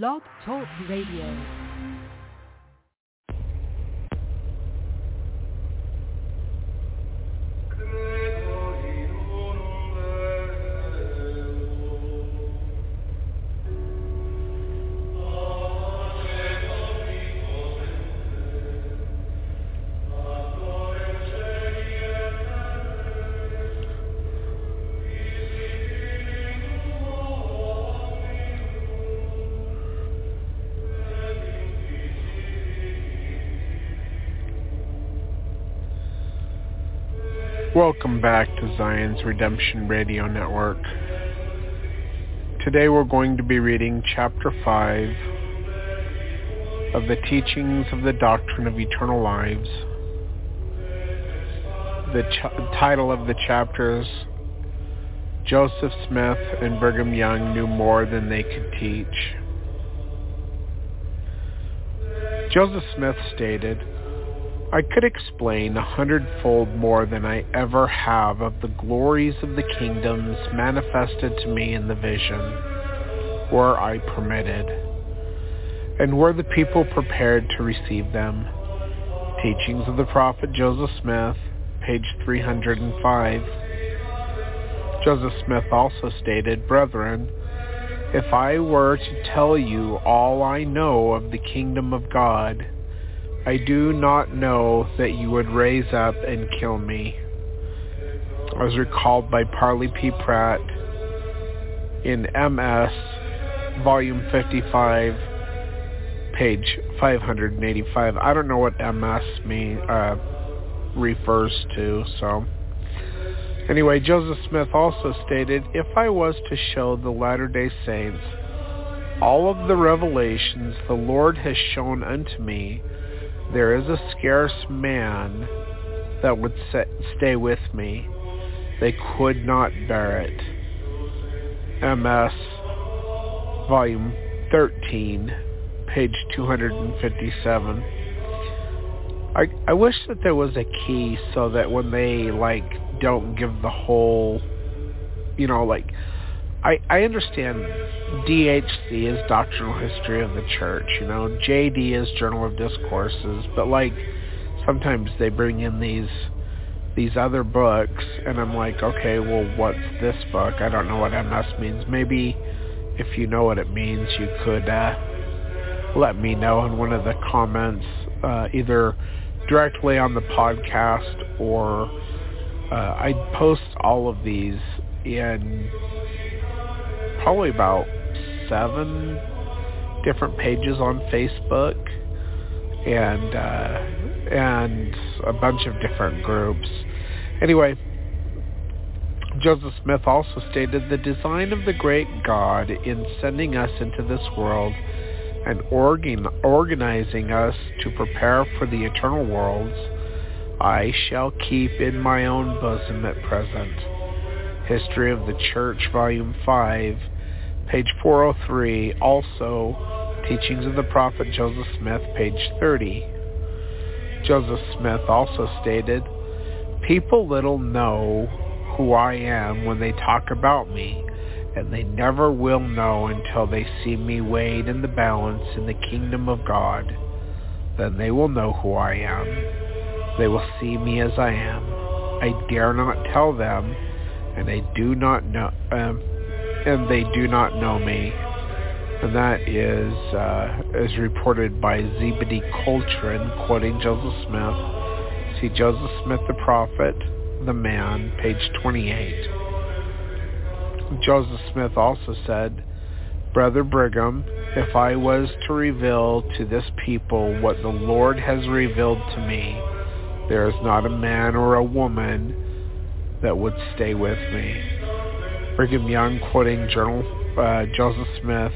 Blog Talk Radio. Welcome back to Zion's Redemption Radio Network. Today we're going to be reading Chapter 5 of the Teachings of the Doctrine of Eternal Lives. The ch- title of the chapter is Joseph Smith and Brigham Young knew more than they could teach. Joseph Smith stated, I could explain a hundredfold more than I ever have of the glories of the kingdoms manifested to me in the vision, were I permitted. And were the people prepared to receive them? Teachings of the Prophet Joseph Smith, page 305. Joseph Smith also stated, Brethren, if I were to tell you all I know of the kingdom of God, I do not know that you would raise up and kill me. I was recalled by Parley P. Pratt in MS, volume 55, page 585. I don't know what MS mean, uh, refers to, so... Anyway, Joseph Smith also stated, if I was to show the Latter-day Saints all of the revelations the Lord has shown unto me, there is a scarce man that would stay with me. They could not bear it. MS, volume 13, page 257. I, I wish that there was a key so that when they, like, don't give the whole, you know, like, I, I understand DHC is Doctrinal History of the Church, you know, JD is Journal of Discourses, but like sometimes they bring in these these other books and I'm like, okay, well what's this book? I don't know what MS means. Maybe if you know what it means, you could uh, let me know in one of the comments, uh, either directly on the podcast or uh, I post all of these in probably about seven different pages on Facebook and uh, and a bunch of different groups. Anyway, Joseph Smith also stated the design of the great God in sending us into this world and organ- organizing us to prepare for the eternal worlds, I shall keep in my own bosom at present. History of the Church, Volume 5, page 403, also Teachings of the Prophet Joseph Smith, page 30. Joseph Smith also stated, People little know who I am when they talk about me, and they never will know until they see me weighed in the balance in the kingdom of God. Then they will know who I am. They will see me as I am. I dare not tell them, and I do not know, um, and they do not know me. And that is, uh, is reported by Zebedee Coltrin, quoting Joseph Smith. See Joseph Smith the Prophet, the Man, page 28. Joseph Smith also said, Brother Brigham, if I was to reveal to this people what the Lord has revealed to me, there is not a man or a woman that would stay with me. Brigham Young quoting Journal uh, Joseph Smith,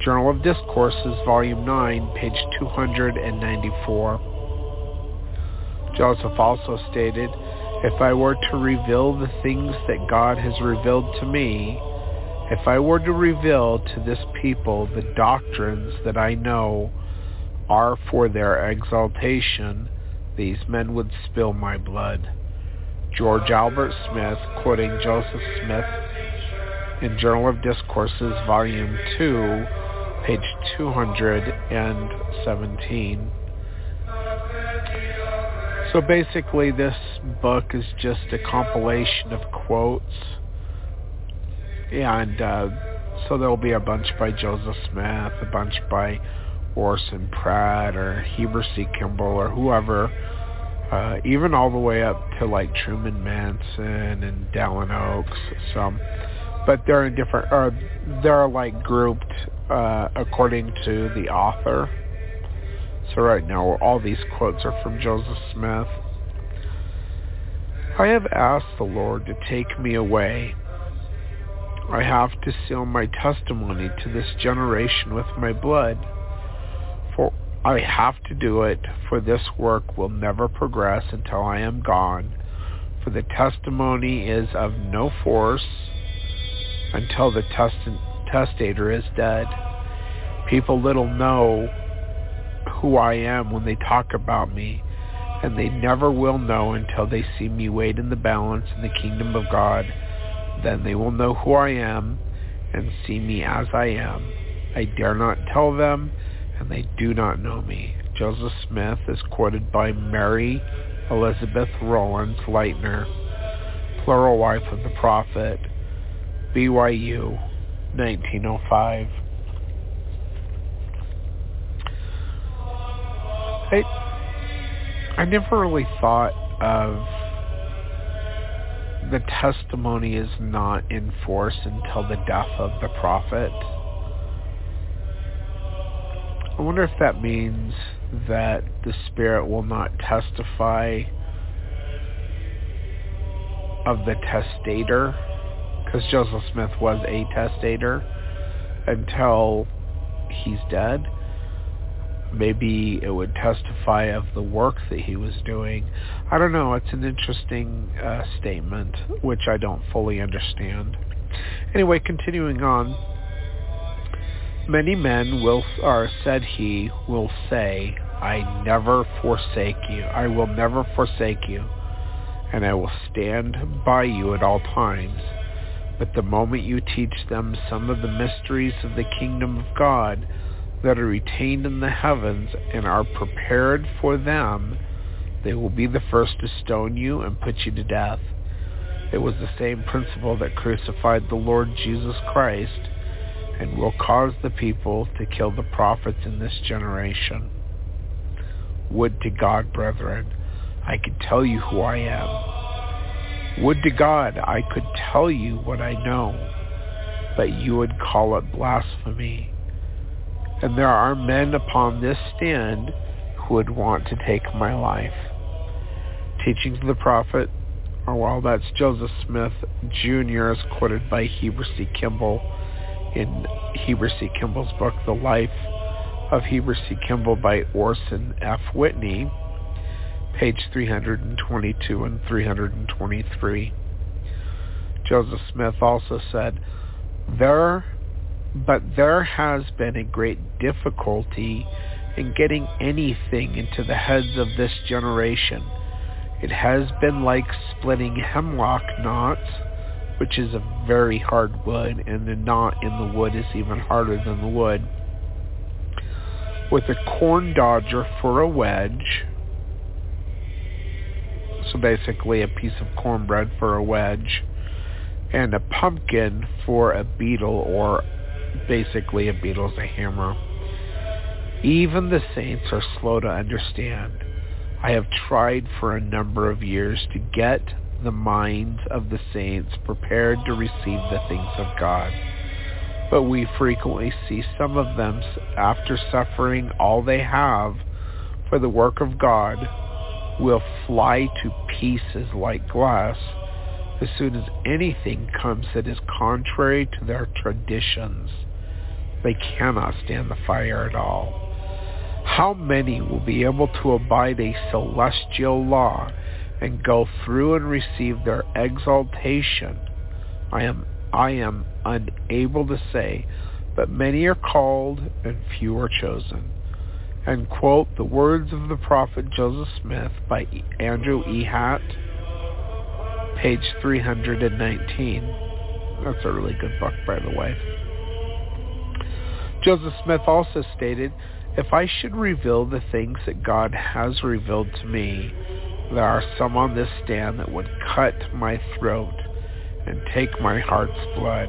Journal of Discourses, Volume 9, page 294. Joseph also stated, if I were to reveal the things that God has revealed to me, if I were to reveal to this people the doctrines that I know are for their exaltation, these men would spill my blood. George Albert Smith, quoting Joseph Smith in Journal of Discourses, Volume 2, page 217. So basically this book is just a compilation of quotes and uh, so there'll be a bunch by Joseph Smith, a bunch by Orson Pratt or Heber C. Kimball or whoever, uh, even all the way up to like Truman Madsen and Dallin Oaks. So, but they're in different, or they're like grouped uh, according to the author. So right now, all these quotes are from Joseph Smith. I have asked the Lord to take me away I have to seal my testimony to this generation with my blood. I have to do it, for this work will never progress until I am gone. For the testimony is of no force until the test- testator is dead. People little know who I am when they talk about me, and they never will know until they see me weighed in the balance in the kingdom of God then they will know who I am and see me as I am. I dare not tell them, and they do not know me. Joseph Smith is quoted by Mary Elizabeth Rollins Lightner, plural wife of the prophet, BYU, 1905. I, I never really thought of the testimony is not enforced until the death of the prophet. I wonder if that means that the Spirit will not testify of the testator, because Joseph Smith was a testator, until he's dead maybe it would testify of the work that he was doing. I don't know. It's an interesting uh, statement, which I don't fully understand. Anyway, continuing on. Many men will, or said he, will say, I never forsake you. I will never forsake you, and I will stand by you at all times. But the moment you teach them some of the mysteries of the kingdom of God, that are retained in the heavens and are prepared for them, they will be the first to stone you and put you to death. It was the same principle that crucified the Lord Jesus Christ and will cause the people to kill the prophets in this generation. Would to God, brethren, I could tell you who I am. Would to God I could tell you what I know, but you would call it blasphemy. And there are men upon this stand who would want to take my life. Teachings of the Prophet, or well, that's Joseph Smith Jr. is quoted by Heber C. Kimball in Heber C. Kimball's book, The Life of Heber C. Kimball by Orson F. Whitney, page 322 and 323. Joseph Smith also said, There but there has been a great difficulty in getting anything into the heads of this generation. It has been like splitting hemlock knots, which is a very hard wood, and the knot in the wood is even harder than the wood, with a corn dodger for a wedge, so basically a piece of cornbread for a wedge, and a pumpkin for a beetle or basically a beetle's a hammer. Even the saints are slow to understand. I have tried for a number of years to get the minds of the saints prepared to receive the things of God. But we frequently see some of them, after suffering all they have for the work of God, will fly to pieces like glass as soon as anything comes that is contrary to their traditions. They cannot stand the fire at all. How many will be able to abide a celestial law and go through and receive their exaltation? I am, I am unable to say, but many are called and few are chosen. And quote the words of the prophet Joseph Smith by Andrew E. Hatt, page 319. That's a really good book, by the way. Joseph Smith also stated, if I should reveal the things that God has revealed to me, there are some on this stand that would cut my throat and take my heart's blood.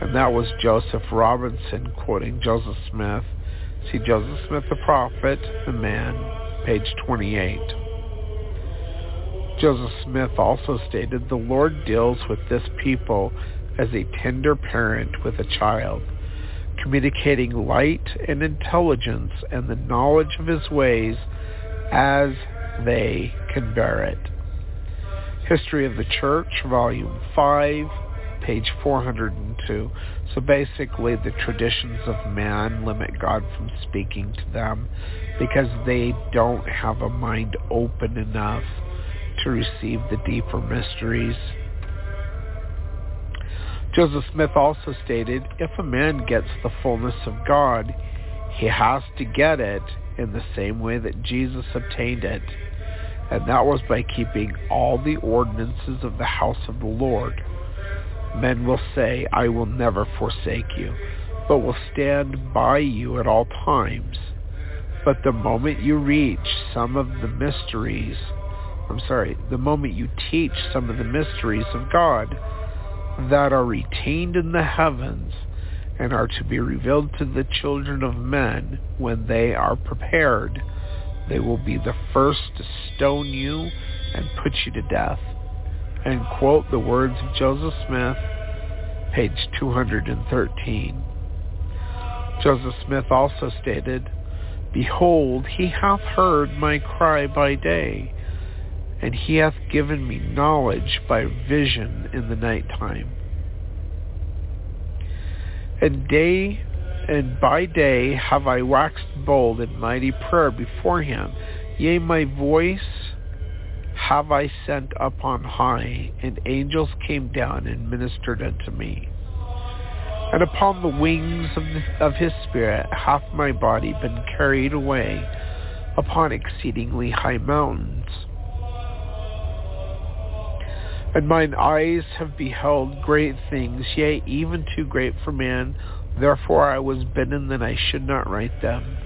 And that was Joseph Robinson quoting Joseph Smith. See Joseph Smith the prophet, the man, page 28. Joseph Smith also stated, the Lord deals with this people as a tender parent with a child communicating light and intelligence and the knowledge of his ways as they can bear it. History of the Church, Volume 5, page 402. So basically the traditions of man limit God from speaking to them because they don't have a mind open enough to receive the deeper mysteries Joseph Smith also stated, if a man gets the fullness of God, he has to get it in the same way that Jesus obtained it, and that was by keeping all the ordinances of the house of the Lord. Men will say, I will never forsake you, but will stand by you at all times. But the moment you reach some of the mysteries, I'm sorry, the moment you teach some of the mysteries of God, that are retained in the heavens and are to be revealed to the children of men when they are prepared. They will be the first to stone you and put you to death. And quote the words of Joseph Smith, page 213. Joseph Smith also stated, Behold, he hath heard my cry by day, and he hath given me knowledge by vision in the night time. And day and by day have I waxed bold in mighty prayer before him. Yea, my voice have I sent up on high, and angels came down and ministered unto me. And upon the wings of, the, of his spirit hath my body been carried away upon exceedingly high mountains and mine eyes have beheld great things, yea, even too great for man. Therefore I was bidden that I should not write them.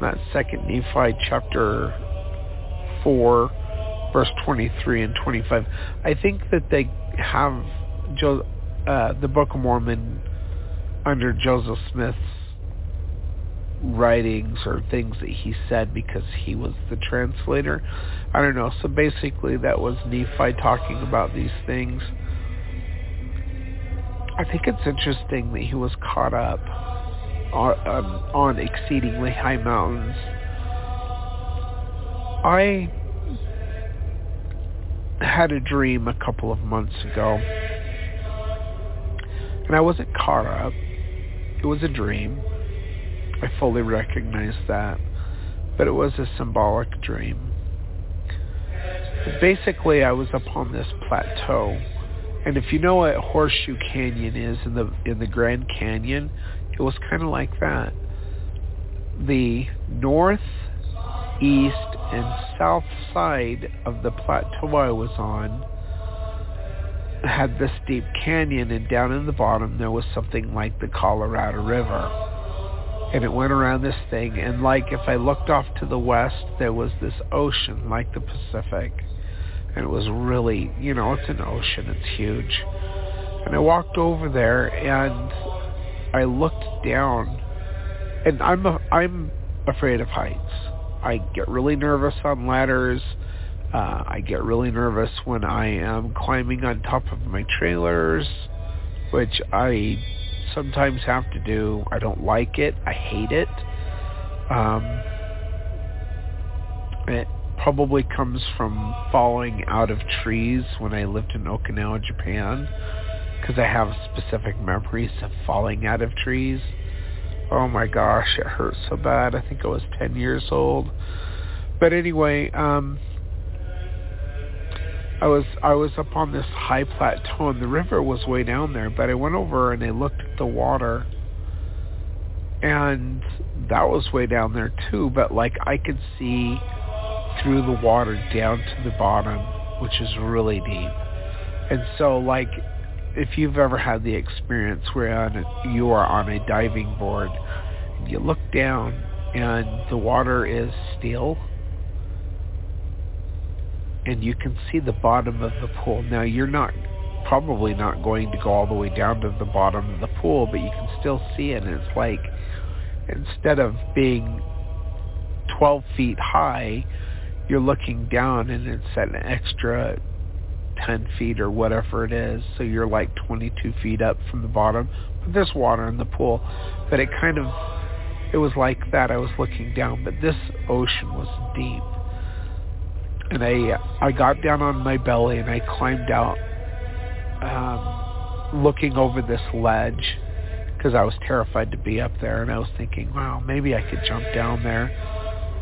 That's Second Nephi chapter 4, verse 23 and 25. I think that they have jo- uh, the Book of Mormon under Joseph Smith's writings or things that he said because he was the translator. I don't know. So basically that was Nephi talking about these things. I think it's interesting that he was caught up on, um, on exceedingly high mountains. I had a dream a couple of months ago, and I wasn't caught up. It was a dream I fully recognize that. But it was a symbolic dream. basically, I was upon this plateau. And if you know what Horseshoe Canyon is in the in the Grand Canyon, it was kind of like that. The north, east, and south side of the plateau I was on had this deep canyon, and down in the bottom there was something like the Colorado River and it went around this thing and like if I looked off to the west there was this ocean like the Pacific and it was really you know it's an ocean it's huge. And I walked over there and I looked down and I'm a, I'm afraid of heights. I get really nervous on ladders. Uh, I get really nervous when I am climbing on top of my trailers which I sometimes have to do. I don't like it. I hate it. Um, it probably comes from falling out of trees when I lived in Okinawa, Japan, because I have specific memories of falling out of trees. Oh my gosh, it hurt so bad. I think I was 10 years old. But anyway, um, I was I was up on this high plateau and the river was way down there, but I went over and I looked at the water and that was way down there too, but like I could see through the water down to the bottom, which is really deep. And so like if you've ever had the experience where you are on a diving board, you look down and the water is still, and you can see the bottom of the pool. Now you're not probably not going to go all the way down to the bottom of the pool, but you can still see it. And it's like instead of being 12 feet high, you're looking down and it's an extra 10 feet or whatever it is. So you're like 22 feet up from the bottom. But there's water in the pool. But it kind of, it was like that. I was looking down. But this ocean was deep. And I, I got down on my belly and I climbed out um, looking over this ledge because I was terrified to be up there. And I was thinking, wow, maybe I could jump down there.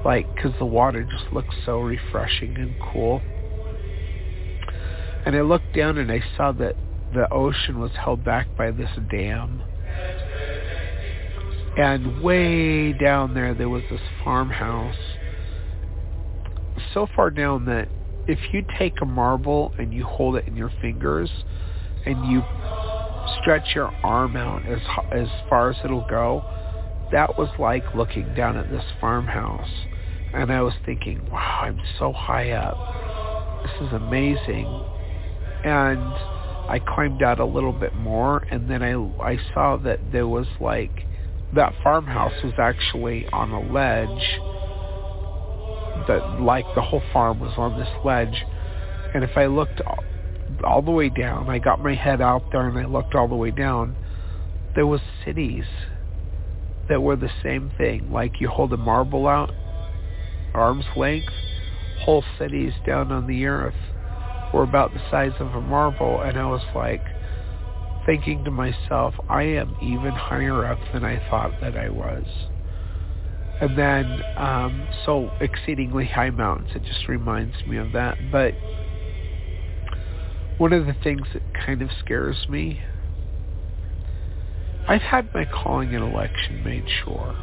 Like, because the water just looks so refreshing and cool. And I looked down and I saw that the ocean was held back by this dam. And way down there, there was this farmhouse. So far down that if you take a marble and you hold it in your fingers and you stretch your arm out as as far as it'll go, that was like looking down at this farmhouse. And I was thinking, wow, I'm so high up. This is amazing and I climbed out a little bit more, and then I I saw that there was like that farmhouse was actually on a ledge. That like the whole farm was on this ledge, and if I looked all, all the way down, I got my head out there and I looked all the way down. There was cities that were the same thing. Like you hold a marble out, arm's length, whole cities down on the earth were about the size of a marble, and I was like thinking to myself, I am even higher up than I thought that I was. And then, um, so exceedingly high mountains, it just reminds me of that. But one of the things that kind of scares me, I've had my calling and election made sure.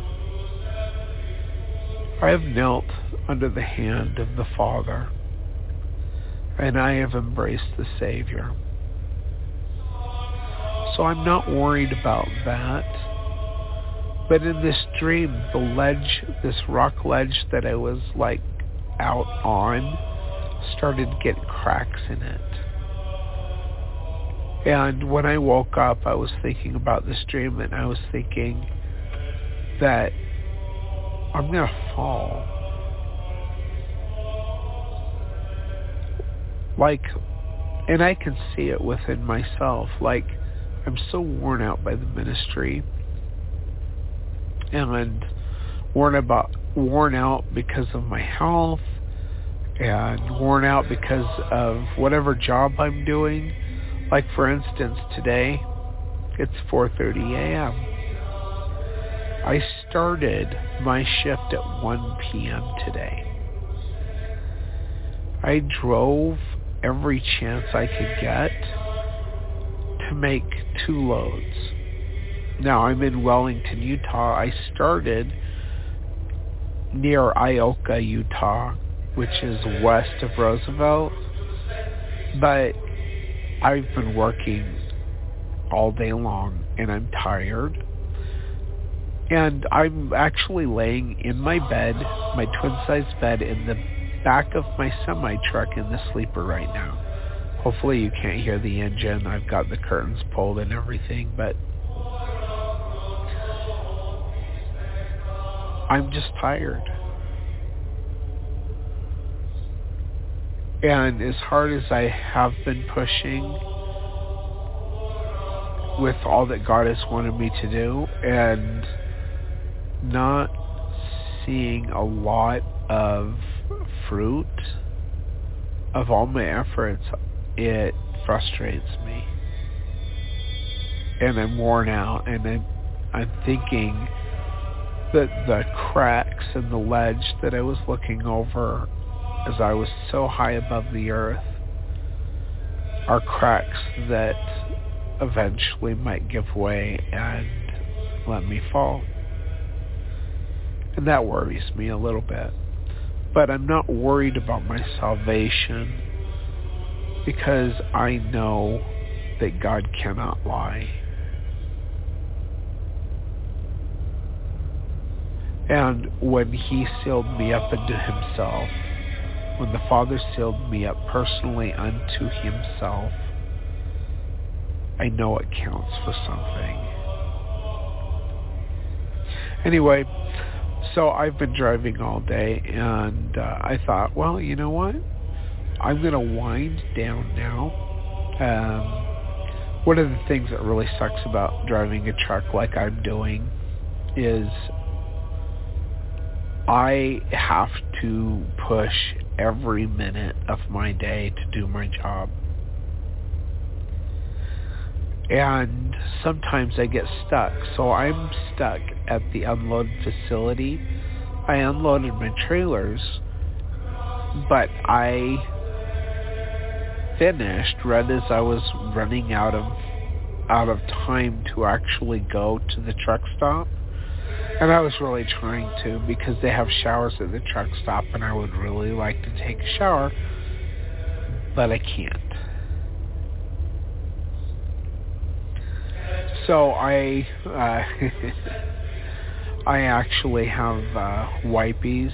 I have knelt under the hand of the Father and I have embraced the Savior. So I'm not worried about that. But in this dream, the ledge, this rock ledge that I was like out on, started to get cracks in it. And when I woke up, I was thinking about this dream and I was thinking that I'm going to fall. like and I can see it within myself like I'm so worn out by the ministry and worn about worn out because of my health and worn out because of whatever job I'm doing like for instance today it's 4:30 a.m. I started my shift at 1 p.m. today. I drove every chance I could get to make two loads. Now I'm in Wellington, Utah. I started near Ioka, Utah, which is west of Roosevelt. But I've been working all day long and I'm tired. And I'm actually laying in my bed, my twin-size bed in the back of my semi-truck in the sleeper right now. Hopefully you can't hear the engine. I've got the curtains pulled and everything, but I'm just tired. And as hard as I have been pushing with all that God has wanted me to do and not seeing a lot of fruit of all my efforts, it frustrates me. And I'm worn out and I'm, I'm thinking that the cracks in the ledge that I was looking over as I was so high above the earth are cracks that eventually might give way and let me fall. And that worries me a little bit but I'm not worried about my salvation because I know that God cannot lie. And when he sealed me up into himself, when the Father sealed me up personally unto himself, I know it counts for something. Anyway, so I've been driving all day and uh, I thought, well, you know what? I'm going to wind down now. Um, one of the things that really sucks about driving a truck like I'm doing is I have to push every minute of my day to do my job. And sometimes I get stuck. So I'm stuck at the unload facility. I unloaded my trailers, but I finished right as I was running out of out of time to actually go to the truck stop. And I was really trying to because they have showers at the truck stop and I would really like to take a shower, but I can't. So I uh, I actually have uh, wipies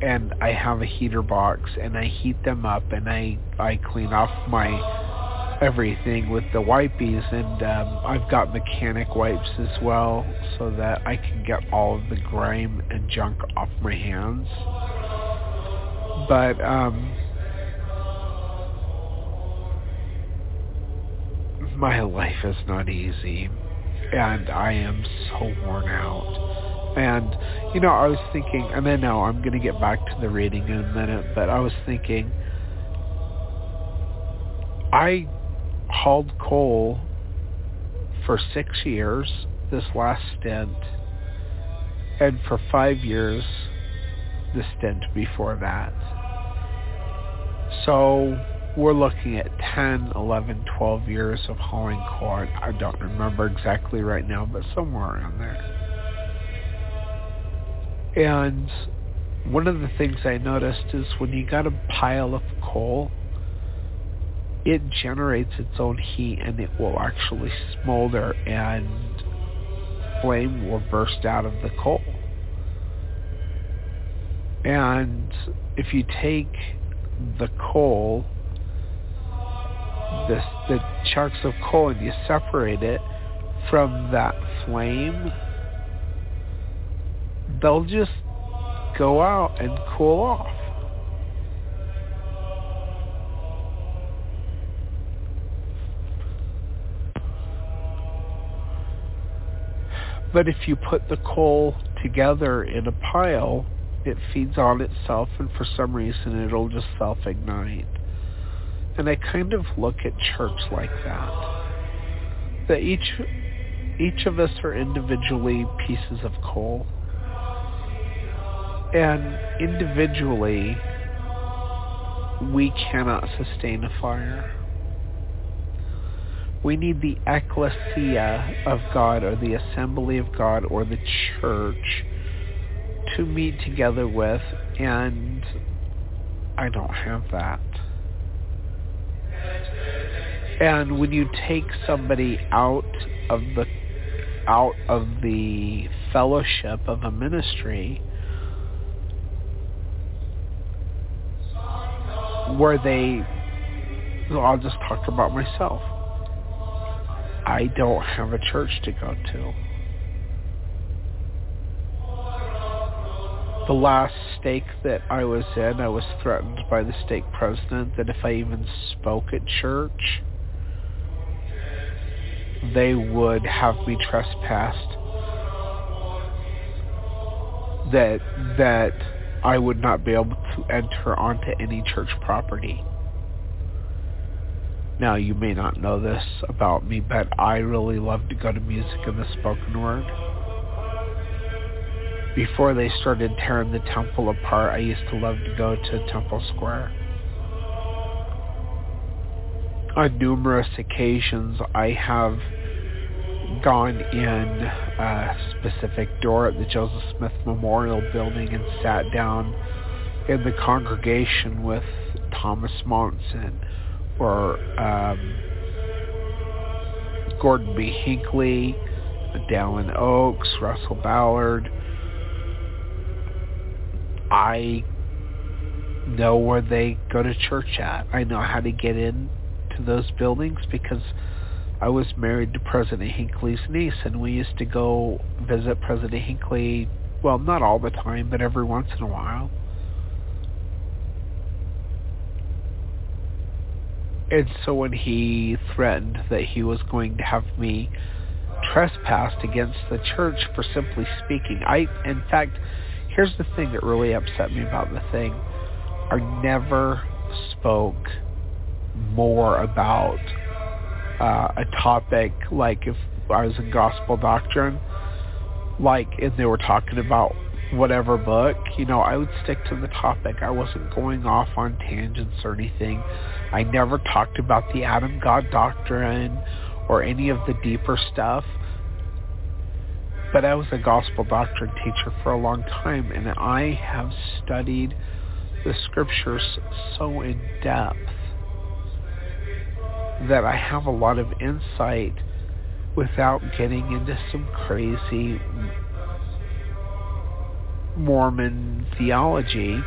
and I have a heater box and I heat them up and I I clean off my everything with the wipies and um, I've got mechanic wipes as well so that I can get all of the grime and junk off my hands. But um, my life is not easy and I am so worn out. And, you know, I was thinking, and I know I'm going to get back to the reading in a minute, but I was thinking, I hauled coal for six years, this last stint, and for five years, the stint before that. So we're looking at 10, 11, 12 years of hauling coal. I don't remember exactly right now, but somewhere around there. And one of the things I noticed is when you got a pile of coal, it generates its own heat and it will actually smolder and flame will burst out of the coal. And if you take the coal, the, the chunks of coal, and you separate it from that flame, they'll just go out and cool off. But if you put the coal together in a pile, it feeds on itself and for some reason it'll just self-ignite. And I kind of look at church like that. That each each of us are individually pieces of coal. And individually we cannot sustain a fire. We need the ecclesia of God or the assembly of God or the church to meet together with and I don't have that. And when you take somebody out of the out of the fellowship of a ministry where they I'll just talk about myself I don't have a church to go to. The last stake that I was in, I was threatened by the stake president that if I even spoke at church, they would have me trespassed. That that I would not be able to enter onto any church property. Now, you may not know this about me, but I really love to go to music and the spoken word. Before they started tearing the temple apart, I used to love to go to Temple Square. On numerous occasions, I have gone in a specific door at the Joseph Smith Memorial Building and sat down in the congregation with Thomas Monson or um, Gordon B. Hinckley, Dallin Oaks, Russell Ballard. I know where they go to church at. I know how to get in to those buildings because I was married to President Hinckley's niece and we used to go visit President Hinckley, well, not all the time, but every once in a while. And so when he threatened that he was going to have me trespassed against the church for simply speaking, I, in fact, here's the thing that really upset me about the thing. I never spoke more about uh, a topic like if I was in gospel doctrine, like if they were talking about whatever book, you know, I would stick to the topic. I wasn't going off on tangents or anything. I never talked about the Adam God doctrine or any of the deeper stuff. But I was a gospel doctrine teacher for a long time, and I have studied the scriptures so in depth that I have a lot of insight without getting into some crazy Mormon theology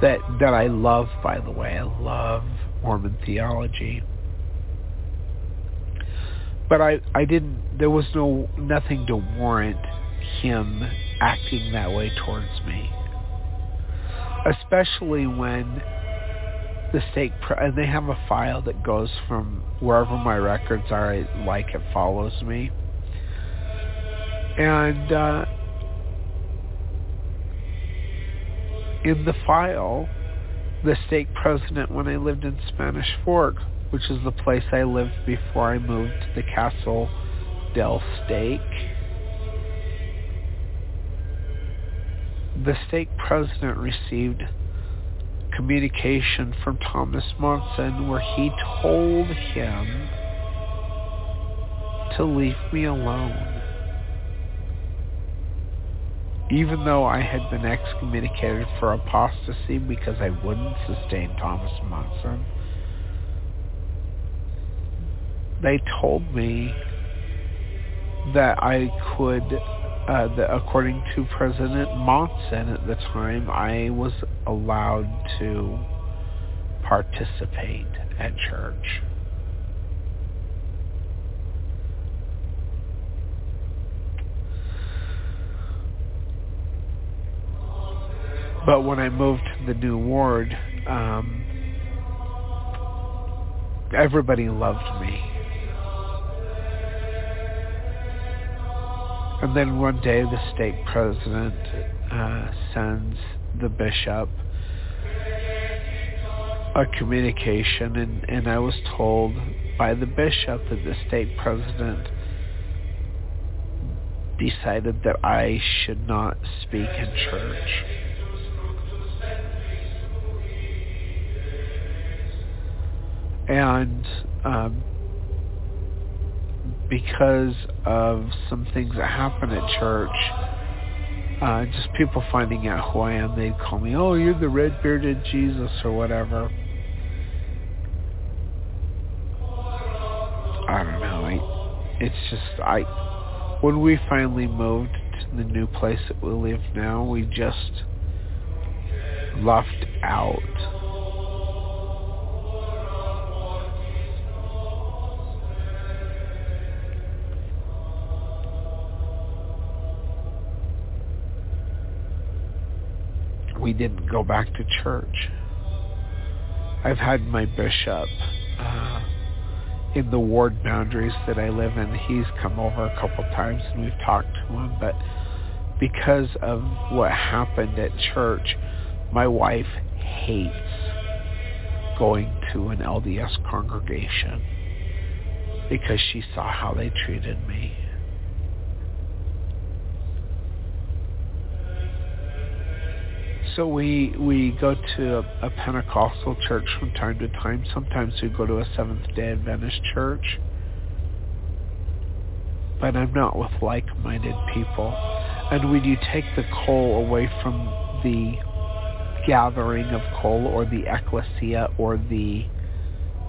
that that I love by the way. I love Mormon theology. But I I didn't there was no nothing to warrant him acting that way towards me. Especially when the state and they have a file that goes from wherever my records are I like it follows me and uh, in the file the stake president when I lived in Spanish Fork, which is the place I lived before I moved to the Castle Dale Stake. The stake president received communication from Thomas Monson where he told him to leave me alone even though I had been excommunicated for apostasy because I wouldn't sustain Thomas Monson, they told me that I could, uh, that according to President Monson at the time, I was allowed to participate at church. But when I moved to the new ward, um, everybody loved me. And then one day the state president uh, sends the bishop a communication and, and I was told by the bishop that the state president decided that I should not speak in church. And um, because of some things that happen at church, uh, just people finding out who I am, they'd call me, "Oh, you're the red-bearded Jesus" or whatever. I don't know. I, it's just I. When we finally moved to the new place that we live now, we just left out we didn't go back to church. I've had my bishop uh, in the ward boundaries that I live in. He's come over a couple times and we've talked to him, but because of what happened at church, my wife hates going to an LDS congregation because she saw how they treated me. So we we go to a, a Pentecostal church from time to time. Sometimes we go to a Seventh Day Adventist church. But I'm not with like-minded people. And when you take the coal away from the gathering of coal or the ecclesia or the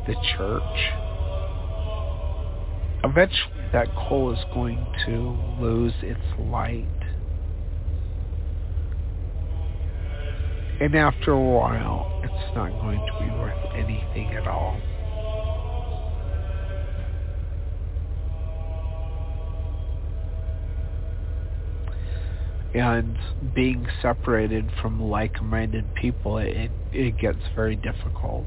the church, eventually that coal is going to lose its light. And after a while, it's not going to be worth anything at all. and being separated from like-minded people, it, it gets very difficult.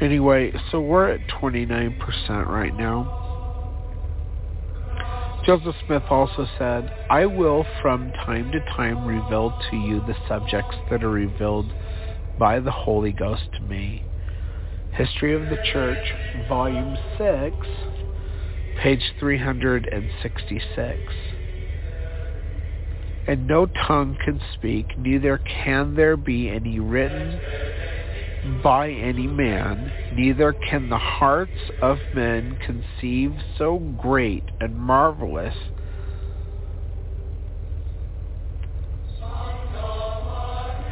Anyway, so we're at 29% right now. Joseph Smith also said, I will from time to time reveal to you the subjects that are revealed by the Holy Ghost to me. History of the Church, Volume 6, page 366. And no tongue can speak, neither can there be any written by any man, neither can the hearts of men conceive so great and marvelous.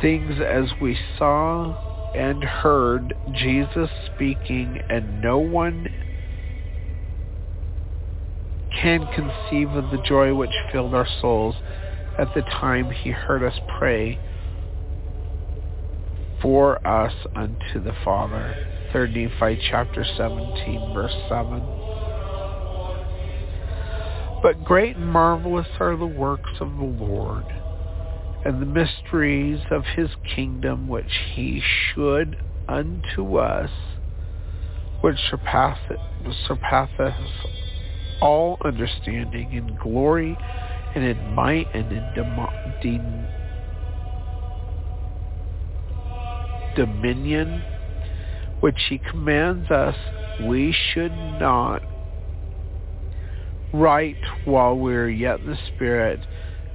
Things as we saw and heard Jesus speaking, and no one can conceive of the joy which filled our souls at the time he heard us pray for us unto the Father. 3 Nephi chapter 17 verse 7. But great and marvelous are the works of the Lord, and the mysteries of his kingdom which he should unto us, which surpasseth, surpasseth all understanding in glory and in might and in dem- dominion, which he commands us we should not write while we are yet in the Spirit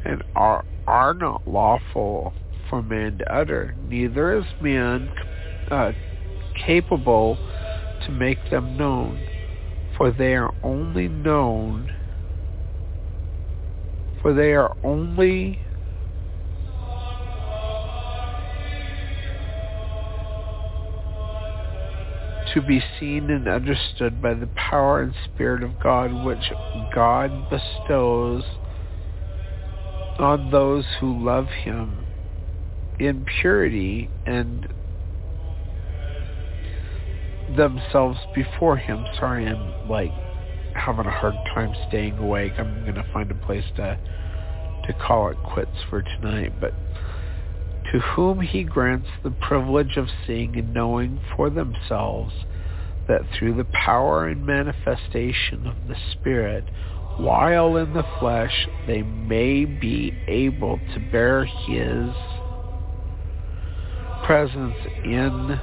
and are, are not lawful for man to utter, neither is man uh, capable to make them known for they are only known, for they are only to be seen and understood by the power and spirit of God which God bestows on those who love him in purity and themselves before him. Sorry, I'm like having a hard time staying awake. I'm going to find a place to to call it quits for tonight. But to whom he grants the privilege of seeing and knowing for themselves that through the power and manifestation of the Spirit, while in the flesh, they may be able to bear his presence in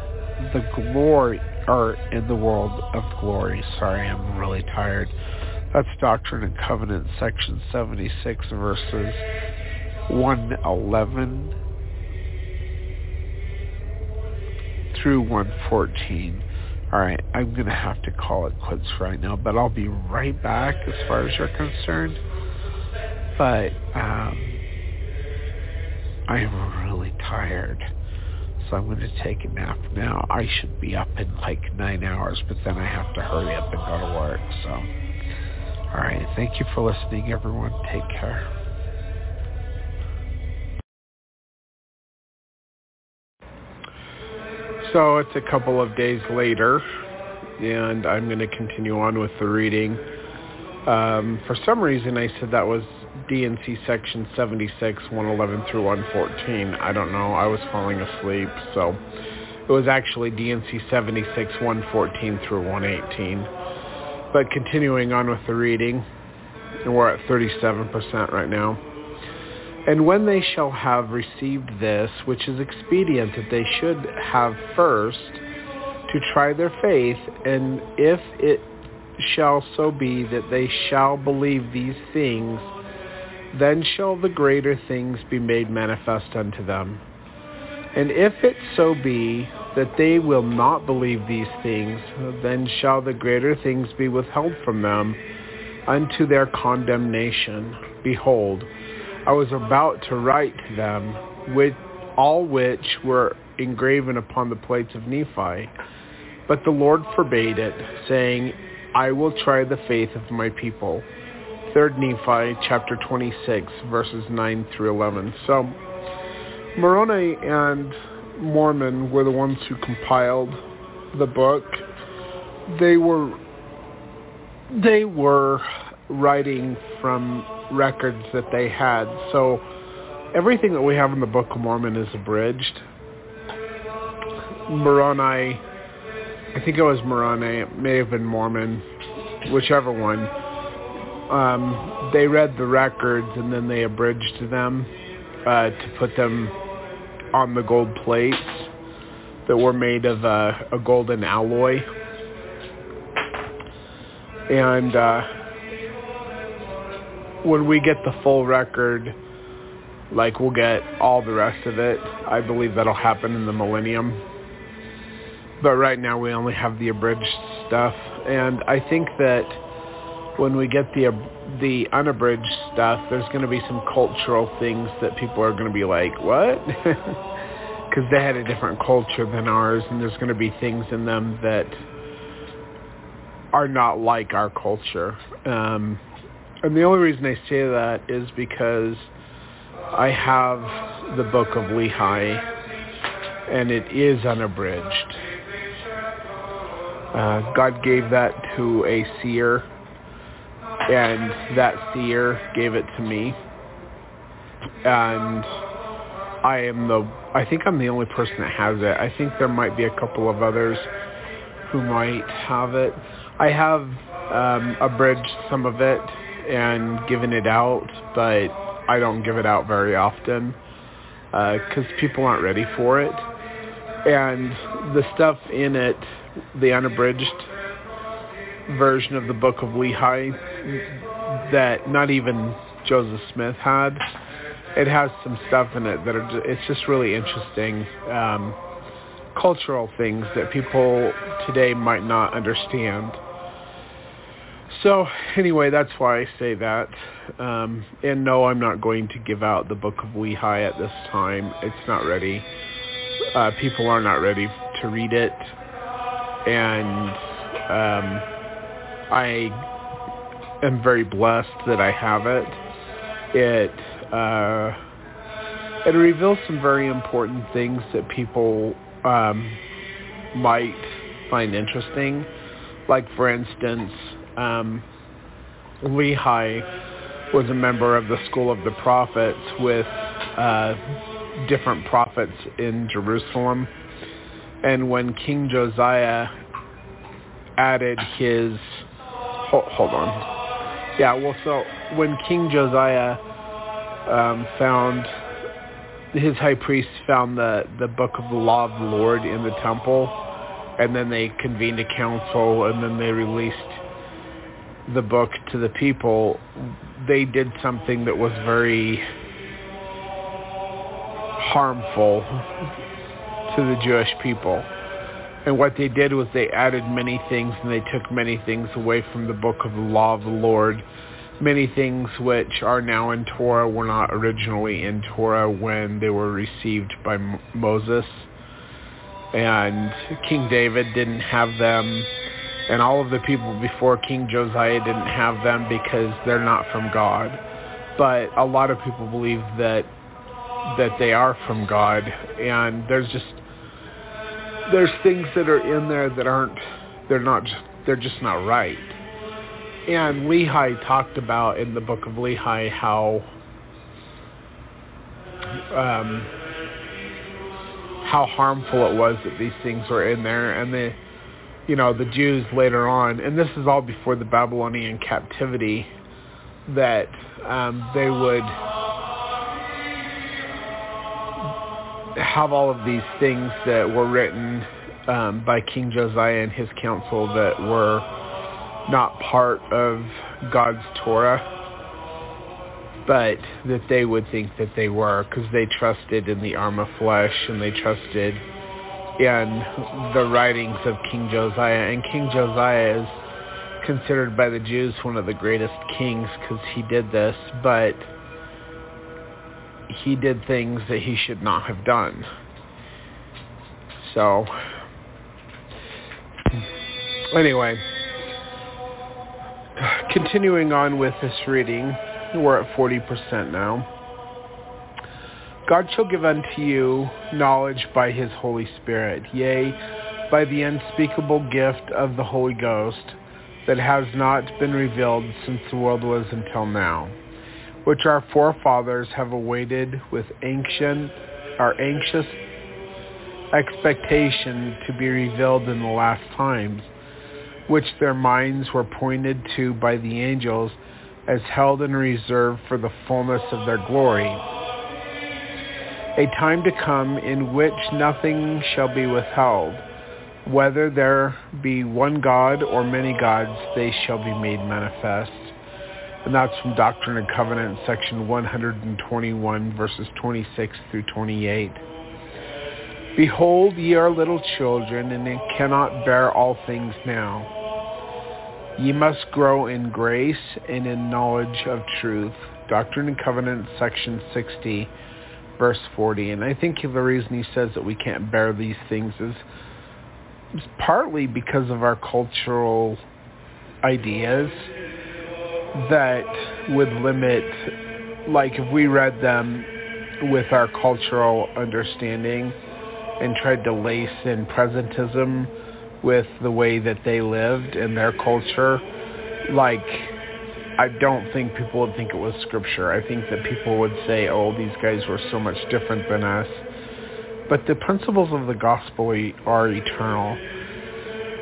the glory or in the world of glory. Sorry, I'm really tired. That's Doctrine and Covenants, section 76, verses 111 through 114. All right, I'm going to have to call it quits right now, but I'll be right back as far as you're concerned. But um, I am really tired so I'm going to take a nap now. I should be up in like nine hours, but then I have to hurry up and go to work. So, all right. Thank you for listening, everyone. Take care. So it's a couple of days later, and I'm going to continue on with the reading. Um, for some reason, I said that was D&C section 76, 111 through 114. I don't know. I was falling asleep, so it was actually D&C 76, 114 through 118. But continuing on with the reading, we're at 37% right now. And when they shall have received this, which is expedient that they should have first, to try their faith, and if it shall so be that they shall believe these things, then shall the greater things be made manifest unto them. And if it so be that they will not believe these things, then shall the greater things be withheld from them unto their condemnation. Behold, I was about to write them, with all which were engraven upon the plates of Nephi. But the Lord forbade it, saying, I will try the faith of my people. 3 Nephi chapter 26, verses 9 through 11. So Moroni and Mormon were the ones who compiled the book. They were they were writing from records that they had. So everything that we have in the Book of Mormon is abridged. Moroni, I think it was Moroni, it may have been Mormon, whichever one. Um, they read the records and then they abridged them uh, to put them on the gold plates that were made of uh, a golden alloy. And uh, when we get the full record, like we'll get all the rest of it. I believe that'll happen in the millennium. But right now we only have the abridged stuff. And I think that when we get the the unabridged stuff, there's going to be some cultural things that people are going to be like, what? Because they had a different culture than ours, and there's going to be things in them that are not like our culture. Um, and the only reason I say that is because I have the book of Lehi, and it is unabridged. Uh, God gave that to a seer, and that seer gave it to me. And I am the, I think I'm the only person that has it. I think there might be a couple of others who might have it. I have um, abridged some of it and given it out, but I don't give it out very often because uh, people aren't ready for it. And the stuff in it, the unabridged version of the Book of Lehi that not even Joseph Smith had, it has some stuff in it that are it's just really interesting um, cultural things that people today might not understand. So anyway, that's why I say that. Um, and no, I'm not going to give out the Book of Lehi at this time. It's not ready. Uh, people are not ready to read it. And um, I am very blessed that I have it. It uh, it reveals some very important things that people um, might find interesting. Like, for instance, um, Lehi was a member of the School of the Prophets with uh, different prophets in Jerusalem. And when King Josiah added his... Hold, hold on. Yeah, well, so when King Josiah um, found... His high priest found the, the book of the law of the Lord in the temple, and then they convened a council, and then they released the book to the people, they did something that was very harmful to the Jewish people. And what they did was they added many things and they took many things away from the book of the law of the Lord. Many things which are now in Torah were not originally in Torah when they were received by Moses. And King David didn't have them and all of the people before King Josiah didn't have them because they're not from God. But a lot of people believe that that they are from God, and there's just there's things that are in there that aren't they're not they're just not right. And Lehi talked about in the book of Lehi how um, how harmful it was that these things were in there, and the you know, the Jews later on, and this is all before the Babylonian captivity, that um, they would have all of these things that were written um, by King Josiah and his council that were not part of God's Torah, but that they would think that they were because they trusted in the arm of flesh and they trusted in the writings of King Josiah. And King Josiah is considered by the Jews one of the greatest kings because he did this. But he did things that he should not have done. So, anyway, continuing on with this reading, we're at 40% now. God shall give unto you knowledge by his Holy Spirit, yea, by the unspeakable gift of the Holy Ghost that has not been revealed since the world was until now, which our forefathers have awaited with ancient, our anxious expectation to be revealed in the last times, which their minds were pointed to by the angels as held in reserve for the fullness of their glory. A time to come in which nothing shall be withheld. Whether there be one God or many gods, they shall be made manifest. And that's from Doctrine and Covenants, section 121, verses 26 through 28. Behold, ye are little children, and cannot bear all things now. Ye must grow in grace and in knowledge of truth. Doctrine and Covenants, section 60, verse 40. And I think the reason he says that we can't bear these things is partly because of our cultural ideas that would limit, like if we read them with our cultural understanding and tried to lace in presentism with the way that they lived and their culture, like I don't think people would think it was scripture. I think that people would say, oh, these guys were so much different than us. But the principles of the gospel are eternal.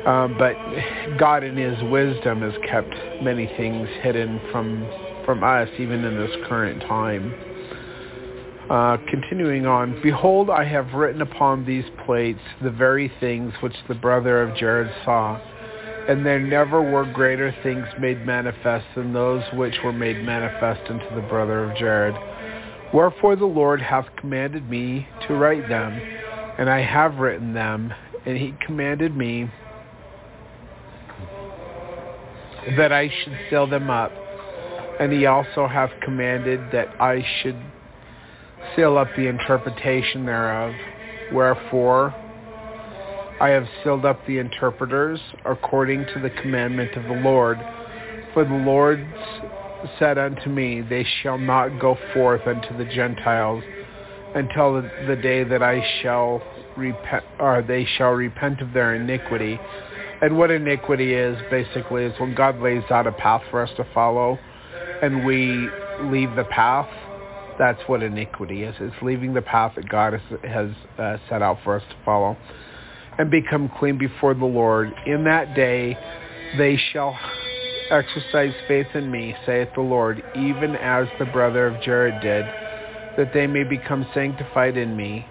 Um, but God in his wisdom has kept many things hidden from from us, even in this current time. Uh, continuing on, Behold, I have written upon these plates the very things which the brother of Jared saw, and there never were greater things made manifest than those which were made manifest unto the brother of Jared. Wherefore the Lord hath commanded me to write them, and I have written them, and he commanded me that I should seal them up, and he also hath commanded that I should seal up the interpretation thereof. Wherefore I have sealed up the interpreters according to the commandment of the Lord. For the Lord said unto me, They shall not go forth unto the Gentiles until the, day that I shall repent, or they shall repent of their iniquity. And what iniquity is, basically, is when God lays out a path for us to follow, and we leave the path that's what iniquity is. It's leaving the path that God has, has uh, set out for us to follow and become clean before the Lord. In that day they shall exercise faith in me, saith the Lord, even as the brother of Jared did, that they may become sanctified in me.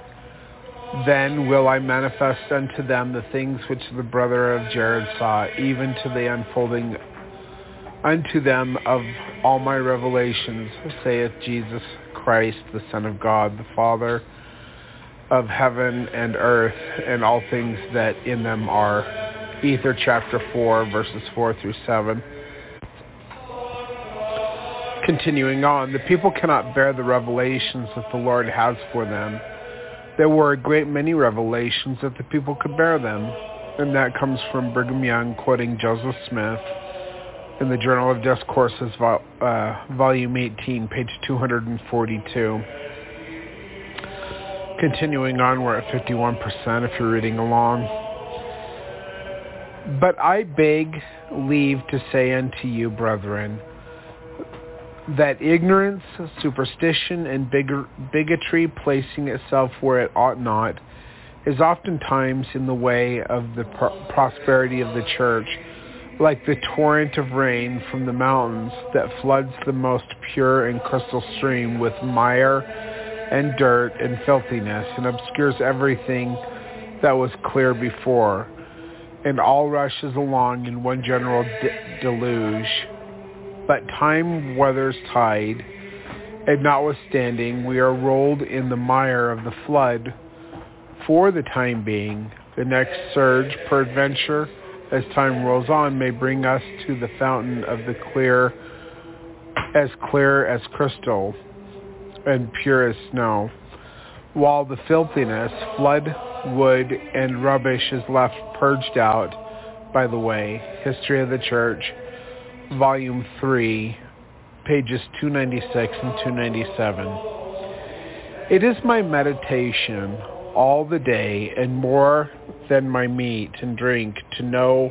Then will I manifest unto them the things which the brother of Jared saw, even to the unfolding unto them of all my revelations, saith Jesus Christ, the Son of God, the Father of heaven and earth, and all things that in them are. Ether chapter 4, verses 4 through 7. Continuing on, the people cannot bear the revelations that the Lord has for them. There were a great many revelations that the people could bear them, and that comes from Brigham Young quoting Joseph Smith in the Journal of Discourses, uh, Volume 18, page 242. Continuing on, we're at 51% if you're reading along. But I beg leave to say unto you, brethren, that ignorance, superstition, and bigotry placing itself where it ought not is oftentimes in the way of the prosperity of the church like the torrent of rain from the mountains that floods the most pure and crystal stream with mire and dirt and filthiness and obscures everything that was clear before, and all rushes along in one general de- deluge. But time weathers tide, and notwithstanding we are rolled in the mire of the flood. For the time being, the next surge, peradventure, as time rolls on may bring us to the fountain of the clear, as clear as crystal, and pure as snow, while the filthiness, flood, wood, and rubbish is left purged out by the way. History of the Church, Volume 3, pages 296 and 297. It is my meditation all the day and more than my meat and drink to know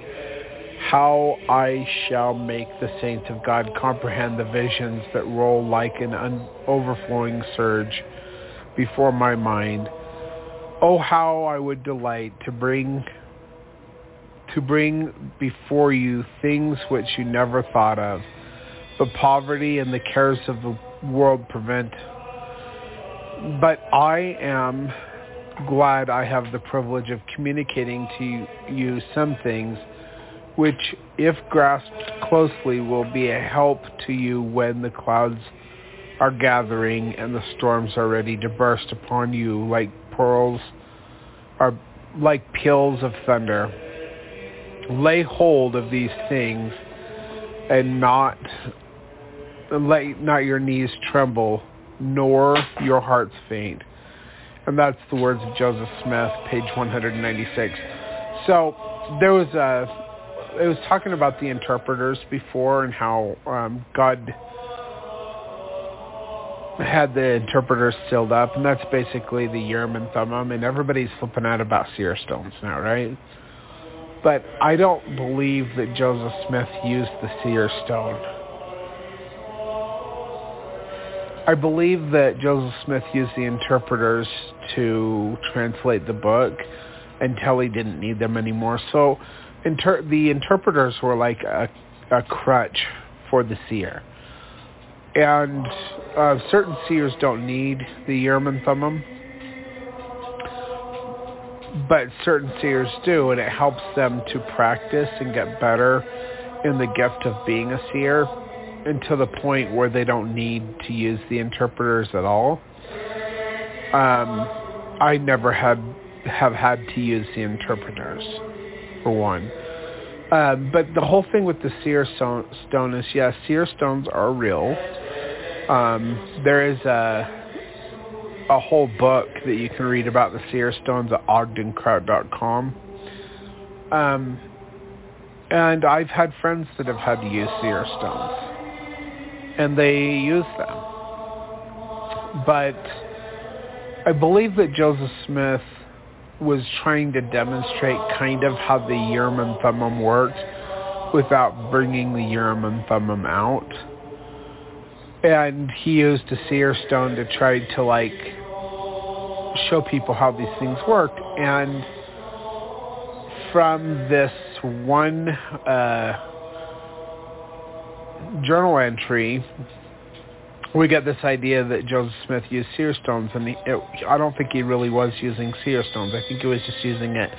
how I shall make the saints of God comprehend the visions that roll like an un- overflowing surge before my mind. Oh, how I would delight to bring to bring before you things which you never thought of, but poverty and the cares of the world prevent. But I am glad I have the privilege of communicating to you some things which, if grasped closely, will be a help to you when the clouds are gathering and the storms are ready to burst upon you like pearls are like peals of thunder. Lay hold of these things and not let not your knees tremble nor your hearts faint. And that's the words of Joseph Smith, page 196. So there was a it was talking about the interpreters before and how um, God had the interpreters sealed up, and that's basically the Urim and Thummim, and everybody's flipping out about seer stones now, right? But I don't believe that Joseph Smith used the seer stone. I believe that Joseph Smith used the interpreters to translate the book until he didn't need them anymore. So inter- the interpreters were like a, a crutch for the seer. And uh, certain seers don't need the Urim and Thummim, but certain seers do, and it helps them to practice and get better in the gift of being a seer until the point where they don't need to use the interpreters at all. Um, I never had have had to use the interpreters for one. Um, but the whole thing with the seer stone is, yes, seer stones are real. Um, there is a a whole book that you can read about the seer stones at ogdenkraut.com. Um, and I've had friends that have had to use seer stones, and they use them. But I believe that Joseph Smith was trying to demonstrate kind of how the Urim and Thummim worked without bringing the Urim and Thummim out. And he used a seer stone to try to like show people how these things worked. And from this one uh, journal entry we get this idea that Joseph Smith used seer stones, and he, it, I don't think he really was using seer stones. I think he was just using it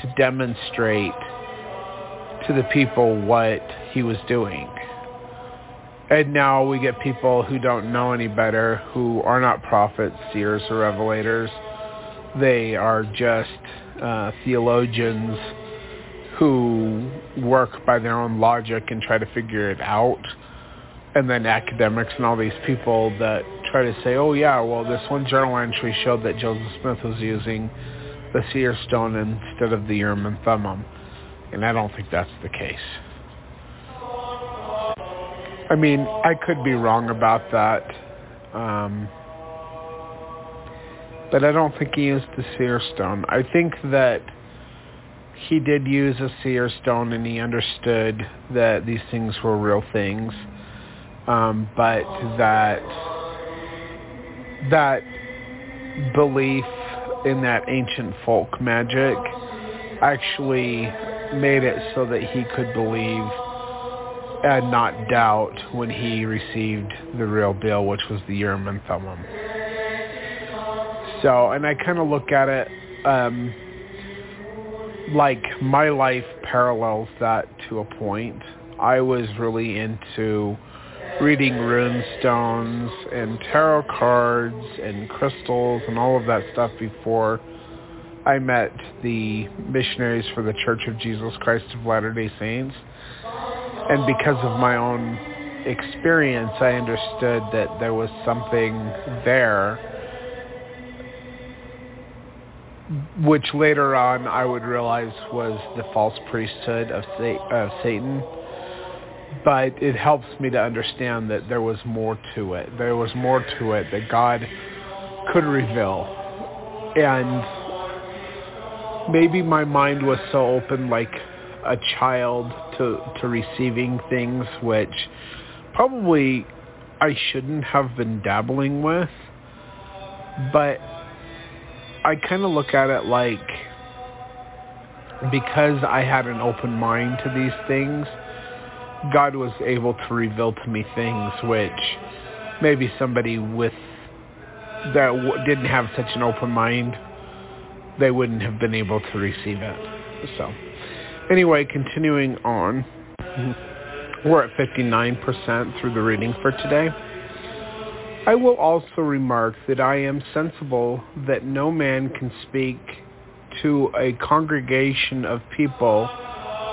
to demonstrate to the people what he was doing. And now we get people who don't know any better, who are not prophets, seers, or revelators. They are just uh, theologians who work by their own logic and try to figure it out and then academics and all these people that try to say, oh yeah, well this one journal entry showed that Joseph Smith was using the seer stone instead of the Urim and Thummim. And I don't think that's the case. I mean, I could be wrong about that. Um, but I don't think he used the seer stone. I think that he did use a seer stone and he understood that these things were real things um, but that that belief in that ancient folk magic actually made it so that he could believe and not doubt when he received the real deal, which was the Urim and Thummim. So, and I kind of look at it um, like my life parallels that to a point. I was really into reading rune stones and tarot cards and crystals and all of that stuff before I met the missionaries for the Church of Jesus Christ of Latter-day Saints. And because of my own experience, I understood that there was something there, which later on I would realize was the false priesthood of Satan. But it helps me to understand that there was more to it. There was more to it that God could reveal. And maybe my mind was so open like a child to, to receiving things which probably I shouldn't have been dabbling with. But I kind of look at it like because I had an open mind to these things, God was able to reveal to me things which maybe somebody with that w- didn't have such an open mind, they wouldn't have been able to receive it. So anyway, continuing on, we're at 59% through the reading for today. I will also remark that I am sensible that no man can speak to a congregation of people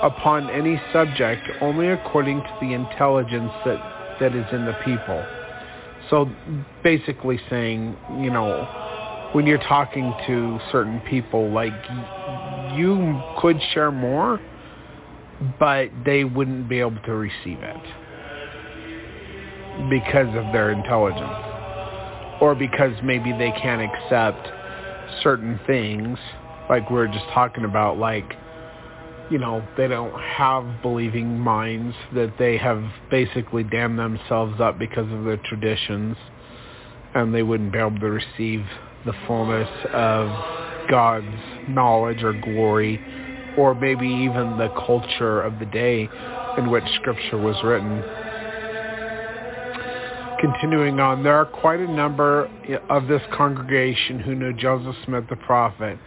upon any subject only according to the intelligence that, that is in the people. So basically saying, you know, when you're talking to certain people, like you could share more, but they wouldn't be able to receive it because of their intelligence or because maybe they can't accept certain things like we are just talking about like you know they don't have believing minds that they have basically damned themselves up because of their traditions and they wouldn't be able to receive the fullness of God's knowledge or glory or maybe even the culture of the day in which scripture was written. Continuing on, there are quite a number of this congregation who knew Joseph Smith the prophet,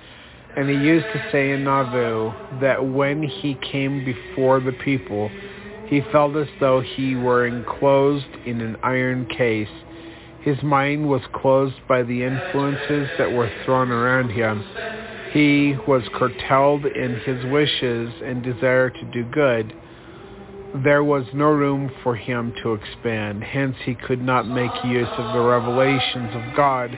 and he used to say in Nauvoo that when he came before the people, he felt as though he were enclosed in an iron case. His mind was closed by the influences that were thrown around him. He was curtailed in his wishes and desire to do good there was no room for him to expand. Hence he could not make use of the revelations of God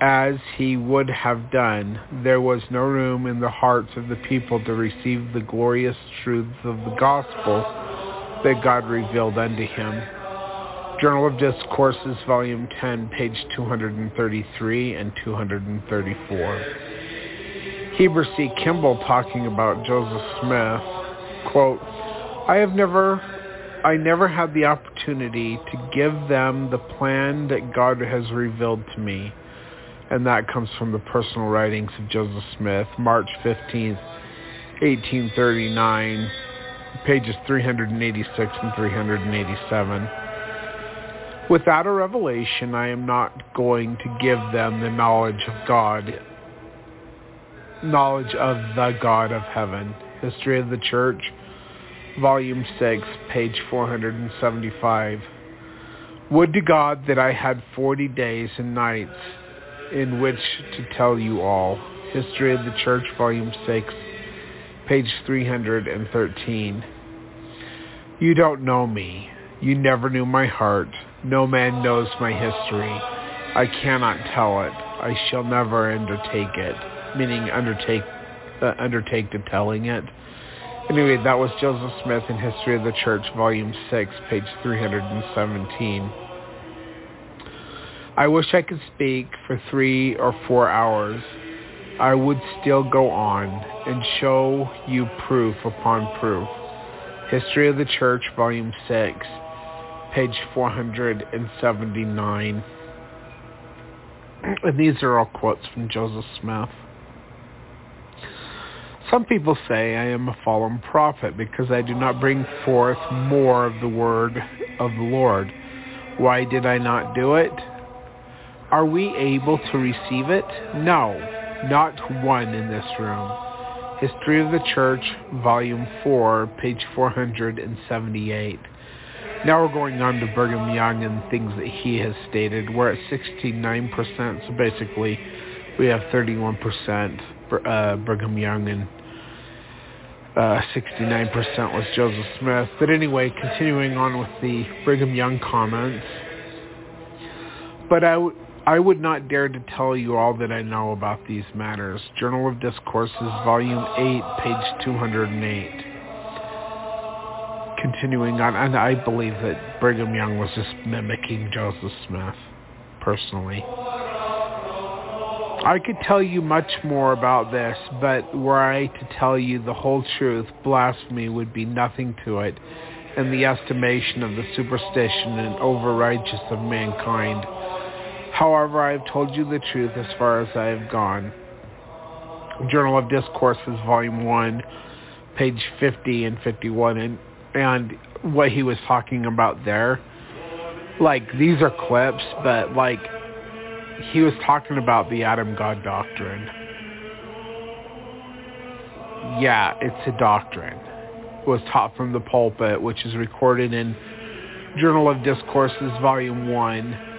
as he would have done. There was no room in the hearts of the people to receive the glorious truths of the gospel that God revealed unto him. Journal of Discourses, Volume 10, page 233 and 234. Heber C. Kimball talking about Joseph Smith, quote, I have never, I never had the opportunity to give them the plan that God has revealed to me. And that comes from the personal writings of Joseph Smith, March 15th, 1839, pages 386 and 387. Without a revelation, I am not going to give them the knowledge of God, knowledge of the God of heaven. History of the Church, Volume 6, page 475. Would to God that I had 40 days and nights in which to tell you all. History of the Church, Volume 6, page 313. You don't know me. You never knew my heart. No man knows my history. I cannot tell it. I shall never undertake it, meaning undertake, uh, undertake the telling it. Anyway, that was Joseph Smith in History of the Church, Volume 6, page 317. I wish I could speak for three or four hours. I would still go on and show you proof upon proof. History of the Church, Volume 6, page 479. And these are all quotes from Joseph Smith. Some people say I am a fallen prophet because I do not bring forth more of the word of the Lord. Why did I not do it? Are we able to receive it? No, not one in this room. History of the Church, Volume 4, page 478. Now we're going on to Brigham Young and things that he has stated. We're at 69%, so basically we have 31% for uh, Brigham Young and Uh, 69% was Joseph Smith. But anyway, continuing on with the Brigham Young comments. But I, w- I would not dare to tell you all that I know about these matters. Journal of Discourses, Volume 8, page 208. Continuing on, and I believe that Brigham Young was just mimicking Joseph Smith, personally. I could tell you much more about this, but were I to tell you the whole truth, blasphemy would be nothing to it in the estimation of the superstition and over-righteous of mankind. However, I have told you the truth as far as I have gone. Journal of Discourses, Volume 1, page 50 and 51, and, and what he was talking about there. Like, these are clips, but like, he was talking about the Adam God doctrine. Yeah, it's a doctrine. It was taught from the pulpit, which is recorded in Journal of Discourses, Volume 1,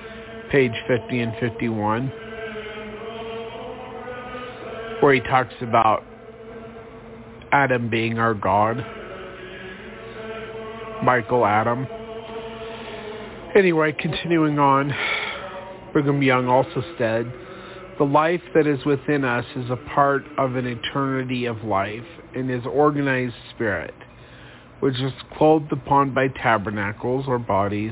page 50 and 51, where he talks about Adam being our God. Michael Adam. Anyway, continuing on. Brigham Young also said, the life that is within us is a part of an eternity of life and is organized spirit, which is clothed upon by tabernacles or bodies,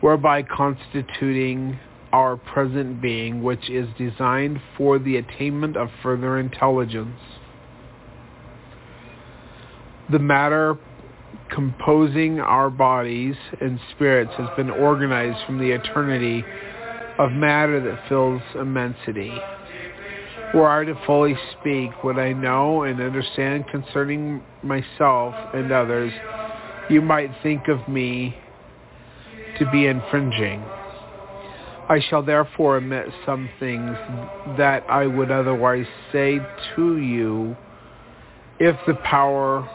whereby constituting our present being, which is designed for the attainment of further intelligence. The matter composing our bodies and spirits has been organized from the eternity of matter that fills immensity. Were I to fully speak what I know and understand concerning myself and others, you might think of me to be infringing. I shall therefore omit some things that I would otherwise say to you if the power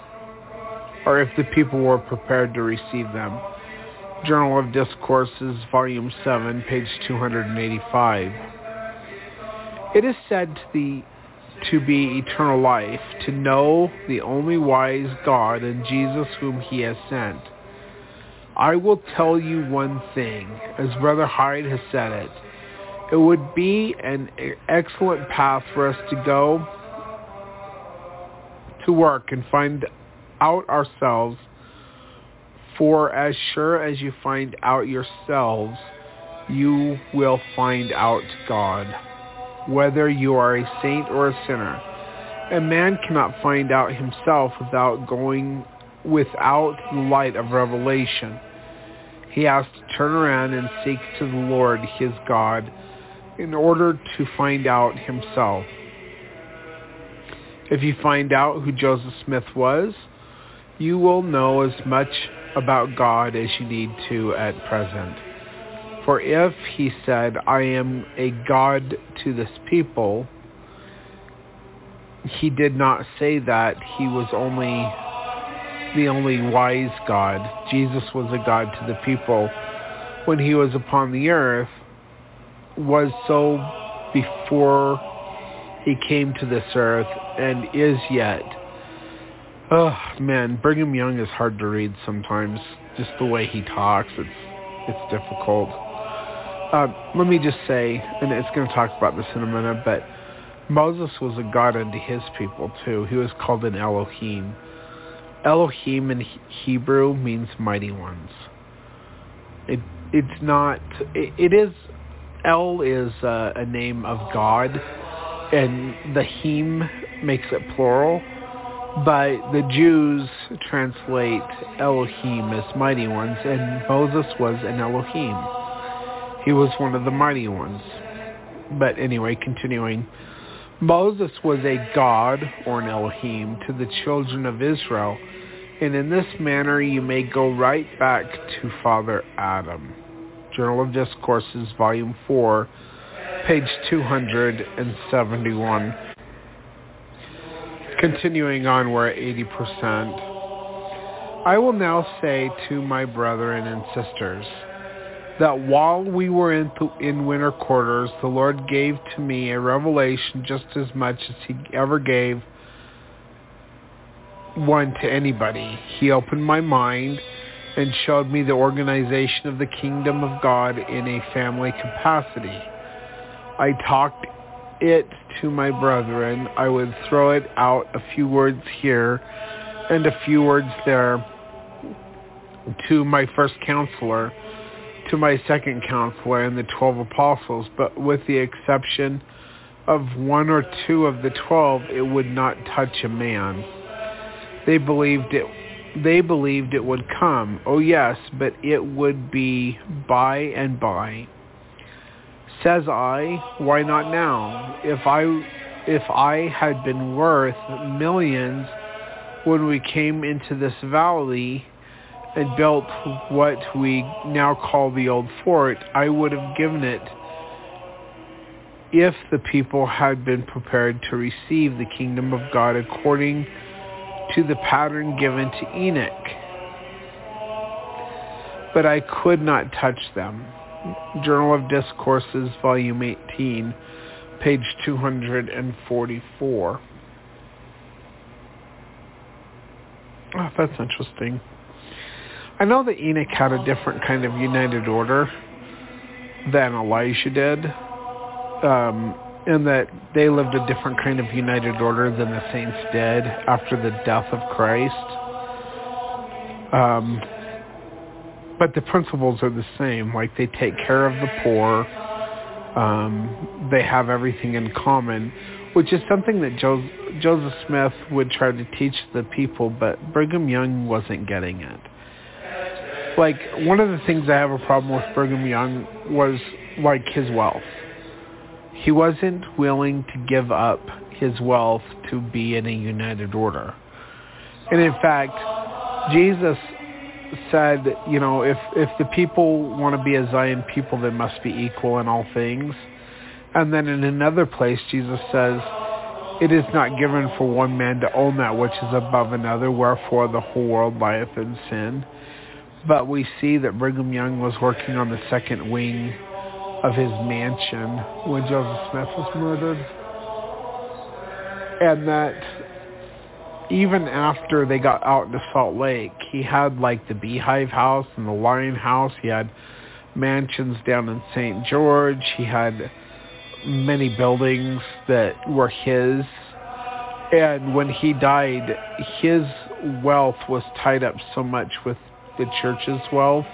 or if the people were prepared to receive them. Journal of Discourses, Volume 7, page 285. It is said to, the, to be eternal life, to know the only wise God and Jesus whom he has sent. I will tell you one thing, as Brother Hyde has said it. It would be an excellent path for us to go to work and find out ourselves for as sure as you find out yourselves, you will find out God, whether you are a saint or a sinner. A man cannot find out himself without going without the light of revelation. He has to turn around and seek to the Lord his God in order to find out himself. If you find out who Joseph Smith was, you will know as much about God as you need to at present. For if he said, I am a God to this people, he did not say that he was only the only wise God. Jesus was a God to the people when he was upon the earth, was so before he came to this earth and is yet Oh man, Brigham Young is hard to read sometimes. Just the way he talks, it's it's difficult. Uh, let me just say, and it's going to talk about this in a minute, but Moses was a god unto his people too. He was called an Elohim. Elohim in Hebrew means mighty ones. It it's not. It, it is. El is uh, a name of God, and the Him makes it plural but the Jews translate Elohim as mighty ones, and Moses was an Elohim. He was one of the mighty ones. But anyway, continuing. Moses was a god or an Elohim to the children of Israel, and in this manner you may go right back to Father Adam. Journal of Discourses, Volume 4, page 271. Continuing on, we're at 80%. I will now say to my brethren and sisters that while we were in, th- in winter quarters, the Lord gave to me a revelation just as much as he ever gave one to anybody. He opened my mind and showed me the organization of the kingdom of God in a family capacity. I talked it to my brethren. I would throw it out a few words here and a few words there to my first counselor, to my second counselor, and the twelve apostles, but with the exception of one or two of the twelve, it would not touch a man. They believed it they believed it would come. Oh yes, but it would be by and by. Says I, why not now? If I if I had been worth millions when we came into this valley and built what we now call the old fort, I would have given it if the people had been prepared to receive the kingdom of God according to the pattern given to Enoch. But I could not touch them. Journal of Discourses, Volume 18, page 244. Oh, that's interesting. I know that Enoch had a different kind of united order than Elijah did. Um, in that they lived a different kind of united order than the saints did after the death of Christ. Um, but the principles are the same. Like they take care of the poor. Um, they have everything in common, which is something that jo- Joseph Smith would try to teach the people, but Brigham Young wasn't getting it. Like one of the things I have a problem with Brigham Young was like his wealth he wasn't willing to give up his wealth to be in a united order. And in fact, Jesus said, you know, if, if the people want to be a Zion people, they must be equal in all things. And then in another place, Jesus says, it is not given for one man to own that which is above another, wherefore the whole world lieth in sin. But we see that Brigham Young was working on the second wing of his mansion when Joseph Smith was murdered. And that even after they got out into Salt Lake, he had like the Beehive House and the Lion House. He had mansions down in St. George. He had many buildings that were his. And when he died, his wealth was tied up so much with the church's wealth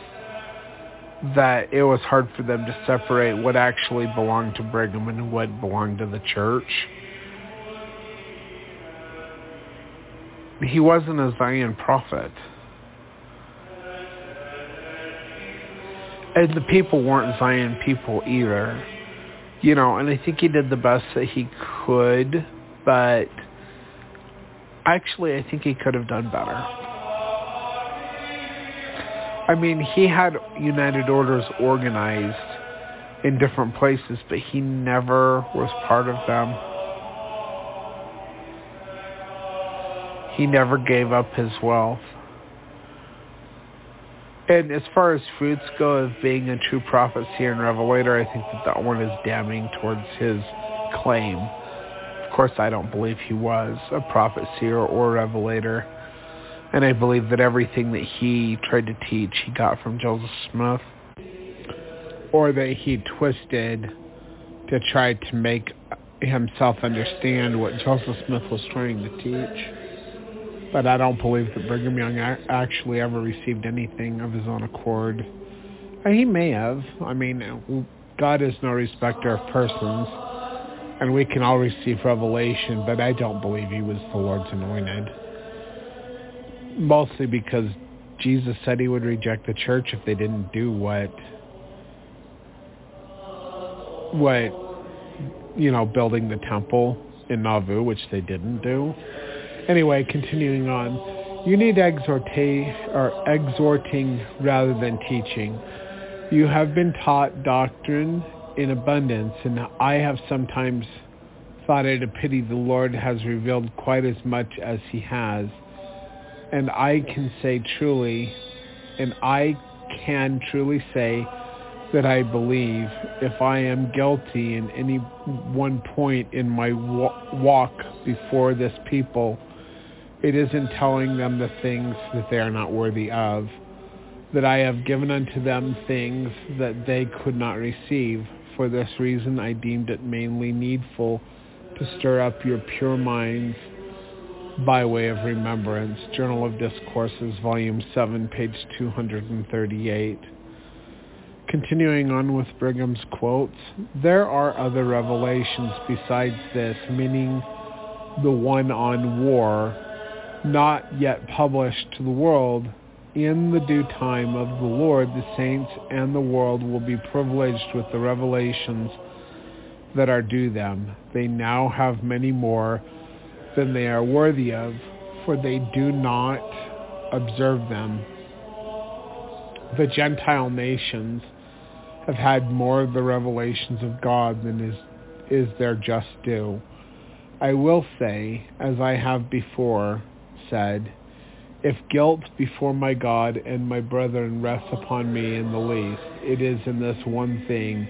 that it was hard for them to separate what actually belonged to Brigham and what belonged to the church. He wasn't a Zion prophet. And the people weren't Zion people either. You know, and I think he did the best that he could, but actually I think he could have done better. I mean, he had United Orders organized in different places, but he never was part of them. He never gave up his wealth. And as far as fruits go of being a true prophet, seer, and revelator, I think that that one is damning towards his claim. Of course, I don't believe he was a prophet, seer, or revelator. And I believe that everything that he tried to teach he got from Joseph Smith. Or that he twisted to try to make himself understand what Joseph Smith was trying to teach. But I don't believe that Brigham Young actually ever received anything of his own accord. Uh, he may have. I mean, God is no respecter of persons, and we can all receive revelation, but I don't believe he was the Lord's anointed mostly because Jesus said he would reject the church if they didn't do what what you know building the temple in Nauvoo, which they didn't do. Anyway, continuing on, you need exhorta- or exhorting rather than teaching. You have been taught doctrine in abundance, and I have sometimes thought it a pity the Lord has revealed quite as much as he has and I can say truly, and I can truly say that I believe if I am guilty in any one point in my walk before this people, it isn't telling them the things that they are not worthy of, that I have given unto them things that they could not receive. For this reason I deemed it mainly needful to stir up your pure minds by way of remembrance. Journal of Discourses, Volume 7, page 238. Continuing on with Brigham's quotes, there are other revelations besides this, meaning the one on war, not yet published to the world. In the due time of the Lord, the saints and the world will be privileged with the revelations that are due them. They now have many more than they are worthy of, for they do not observe them. The Gentile nations have had more of the revelations of God than is, is their just due. I will say, as I have before said, if guilt before my God and my brethren rests upon me in the least, it is in this one thing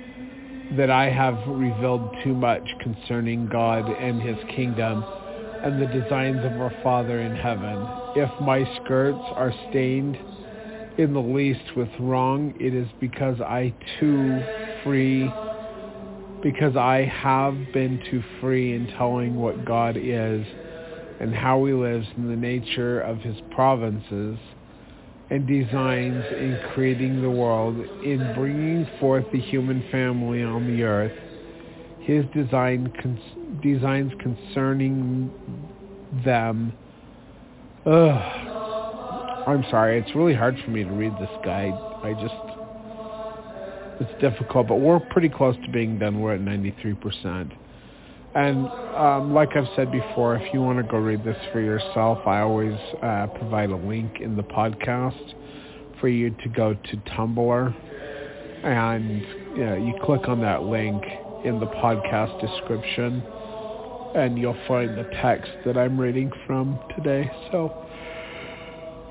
that I have revealed too much concerning God and his kingdom and the designs of our Father in heaven. If my skirts are stained in the least with wrong, it is because I too free, because I have been too free in telling what God is and how he lives in the nature of his provinces and designs in creating the world, in bringing forth the human family on the earth, his design con- designs concerning them. Ugh. I'm sorry, it's really hard for me to read this guide. I just, it's difficult, but we're pretty close to being done. We're at 93%. And um, like I've said before, if you want to go read this for yourself, I always uh, provide a link in the podcast for you to go to Tumblr. And you, know, you click on that link in the podcast description and you'll find the text that I'm reading from today. So,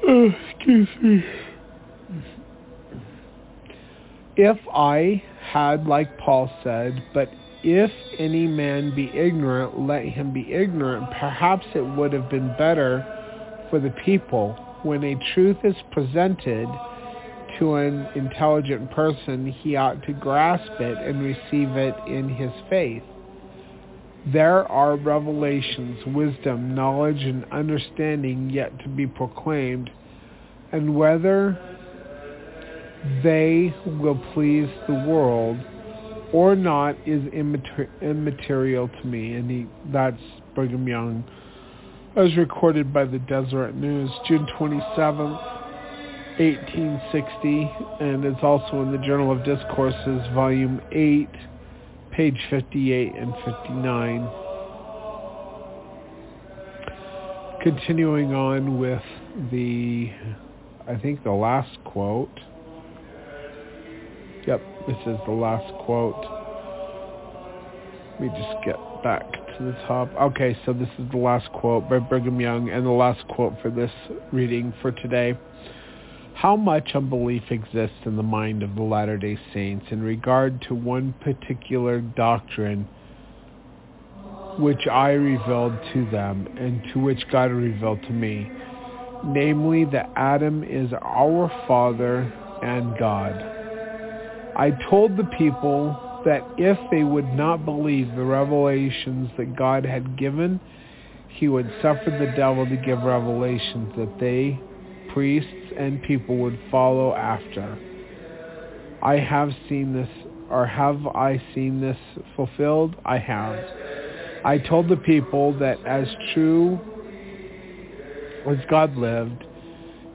uh, excuse me. If I had, like Paul said, but if any man be ignorant, let him be ignorant. Perhaps it would have been better for the people when a truth is presented to an intelligent person, he ought to grasp it and receive it in his faith. There are revelations, wisdom, knowledge, and understanding yet to be proclaimed, and whether they will please the world or not is immater- immaterial to me. And he, that's Brigham Young, as recorded by the Deseret News, June 27th, 1860, and it's also in the Journal of Discourses, Volume 8, page 58 and 59. Continuing on with the, I think the last quote. Yep, this is the last quote. Let me just get back to the top. Okay, so this is the last quote by Brigham Young and the last quote for this reading for today. How much unbelief exists in the mind of the Latter-day Saints in regard to one particular doctrine which I revealed to them and to which God revealed to me, namely that Adam is our Father and God. I told the people that if they would not believe the revelations that God had given, he would suffer the devil to give revelations that they, priests, and people would follow after. I have seen this, or have I seen this fulfilled? I have. I told the people that as true as God lived,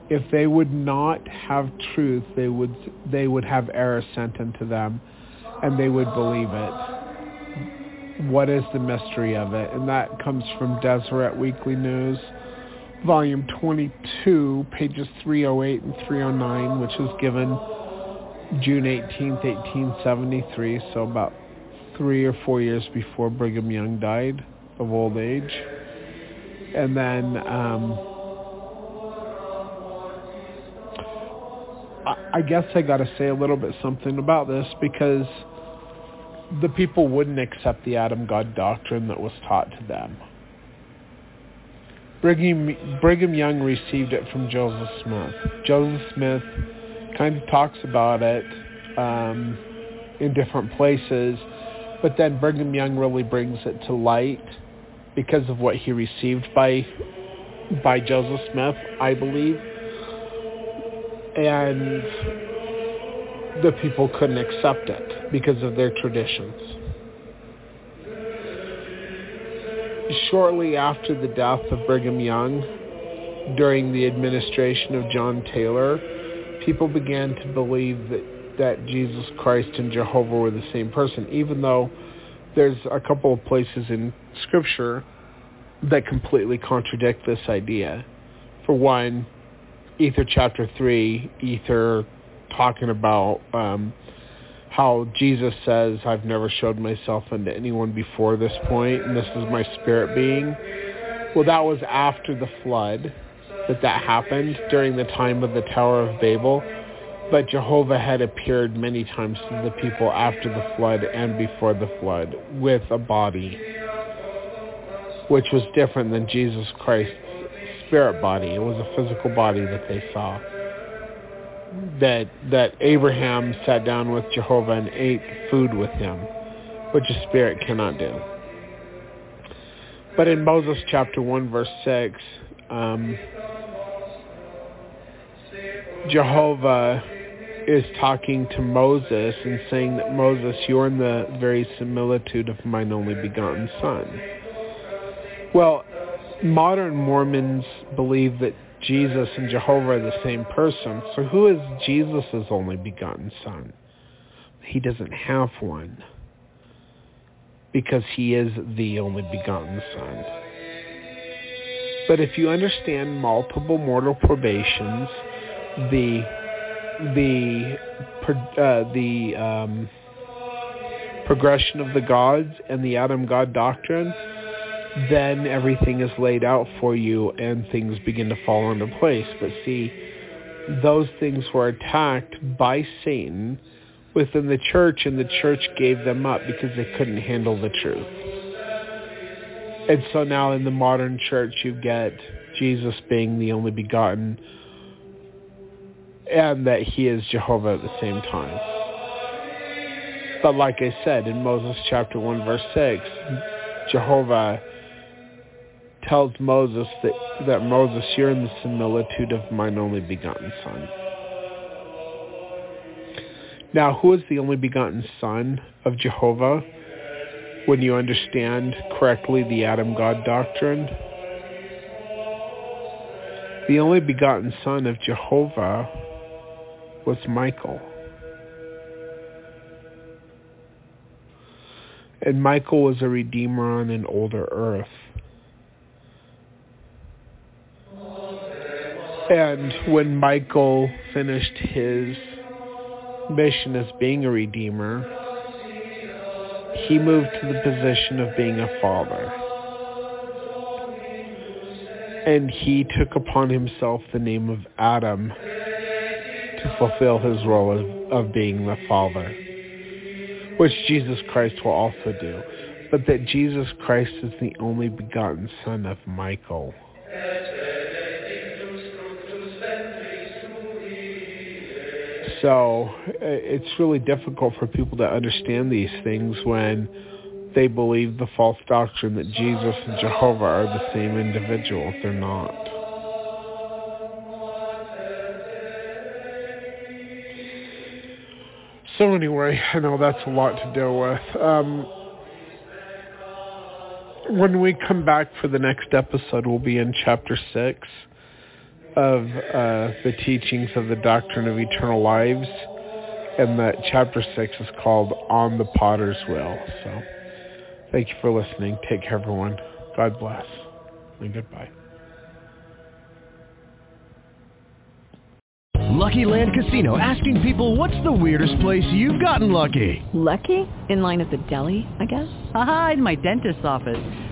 if they would not have truth, they would they would have error sent into them, and they would believe it. What is the mystery of it? And that comes from Deseret Weekly News volume 22, pages 308 and 309, which was given June 18th, 1873, so about three or four years before Brigham Young died of old age. And then um, I, I guess I got to say a little bit something about this because the people wouldn't accept the Adam God doctrine that was taught to them Brigham, Brigham Young received it from Joseph Smith. Joseph Smith kind of talks about it um, in different places, but then Brigham Young really brings it to light because of what he received by by Joseph Smith, I believe, and the people couldn't accept it because of their traditions. Shortly after the death of Brigham Young, during the administration of John Taylor, people began to believe that, that Jesus Christ and Jehovah were the same person, even though there's a couple of places in Scripture that completely contradict this idea. For one, Ether chapter 3, Ether talking about um, how Jesus says, I've never showed myself unto anyone before this point, and this is my spirit being. Well, that was after the flood that that happened during the time of the Tower of Babel. But Jehovah had appeared many times to the people after the flood and before the flood with a body, which was different than Jesus Christ's spirit body. It was a physical body that they saw. That that Abraham sat down with Jehovah and ate food with him, which a spirit cannot do. But in Moses chapter 1 verse 6, um, Jehovah is talking to Moses and saying that Moses, you're in the very similitude of mine only begotten son. Well, modern Mormons believe that Jesus and Jehovah are the same person. So who is Jesus' only begotten son? He doesn't have one because he is the only begotten son. But if you understand multiple mortal probations, the the uh, the um, progression of the gods and the Adam God doctrine, then everything is laid out for you and things begin to fall into place. But see, those things were attacked by Satan within the church and the church gave them up because they couldn't handle the truth. And so now in the modern church you get Jesus being the only begotten and that he is Jehovah at the same time. But like I said in Moses chapter 1 verse 6, Jehovah tells Moses that, that Moses, you're in the similitude of mine only begotten son. Now, who is the only begotten son of Jehovah when you understand correctly the Adam God doctrine? The only begotten son of Jehovah was Michael. And Michael was a redeemer on an older earth. And when Michael finished his mission as being a redeemer, he moved to the position of being a father. And he took upon himself the name of Adam to fulfill his role of, of being the father, which Jesus Christ will also do. But that Jesus Christ is the only begotten son of Michael. So it's really difficult for people to understand these things when they believe the false doctrine that Jesus and Jehovah are the same individual. They're not. So anyway, I know that's a lot to deal with. Um, when we come back for the next episode, we'll be in chapter 6 of uh, the teachings of the doctrine of eternal lives. And that chapter 6 is called On the Potter's Wheel. So thank you for listening. Take care, everyone. God bless. And goodbye. Lucky Land Casino asking people what's the weirdest place you've gotten lucky? Lucky? In line at the deli, I guess? Aha, in my dentist's office.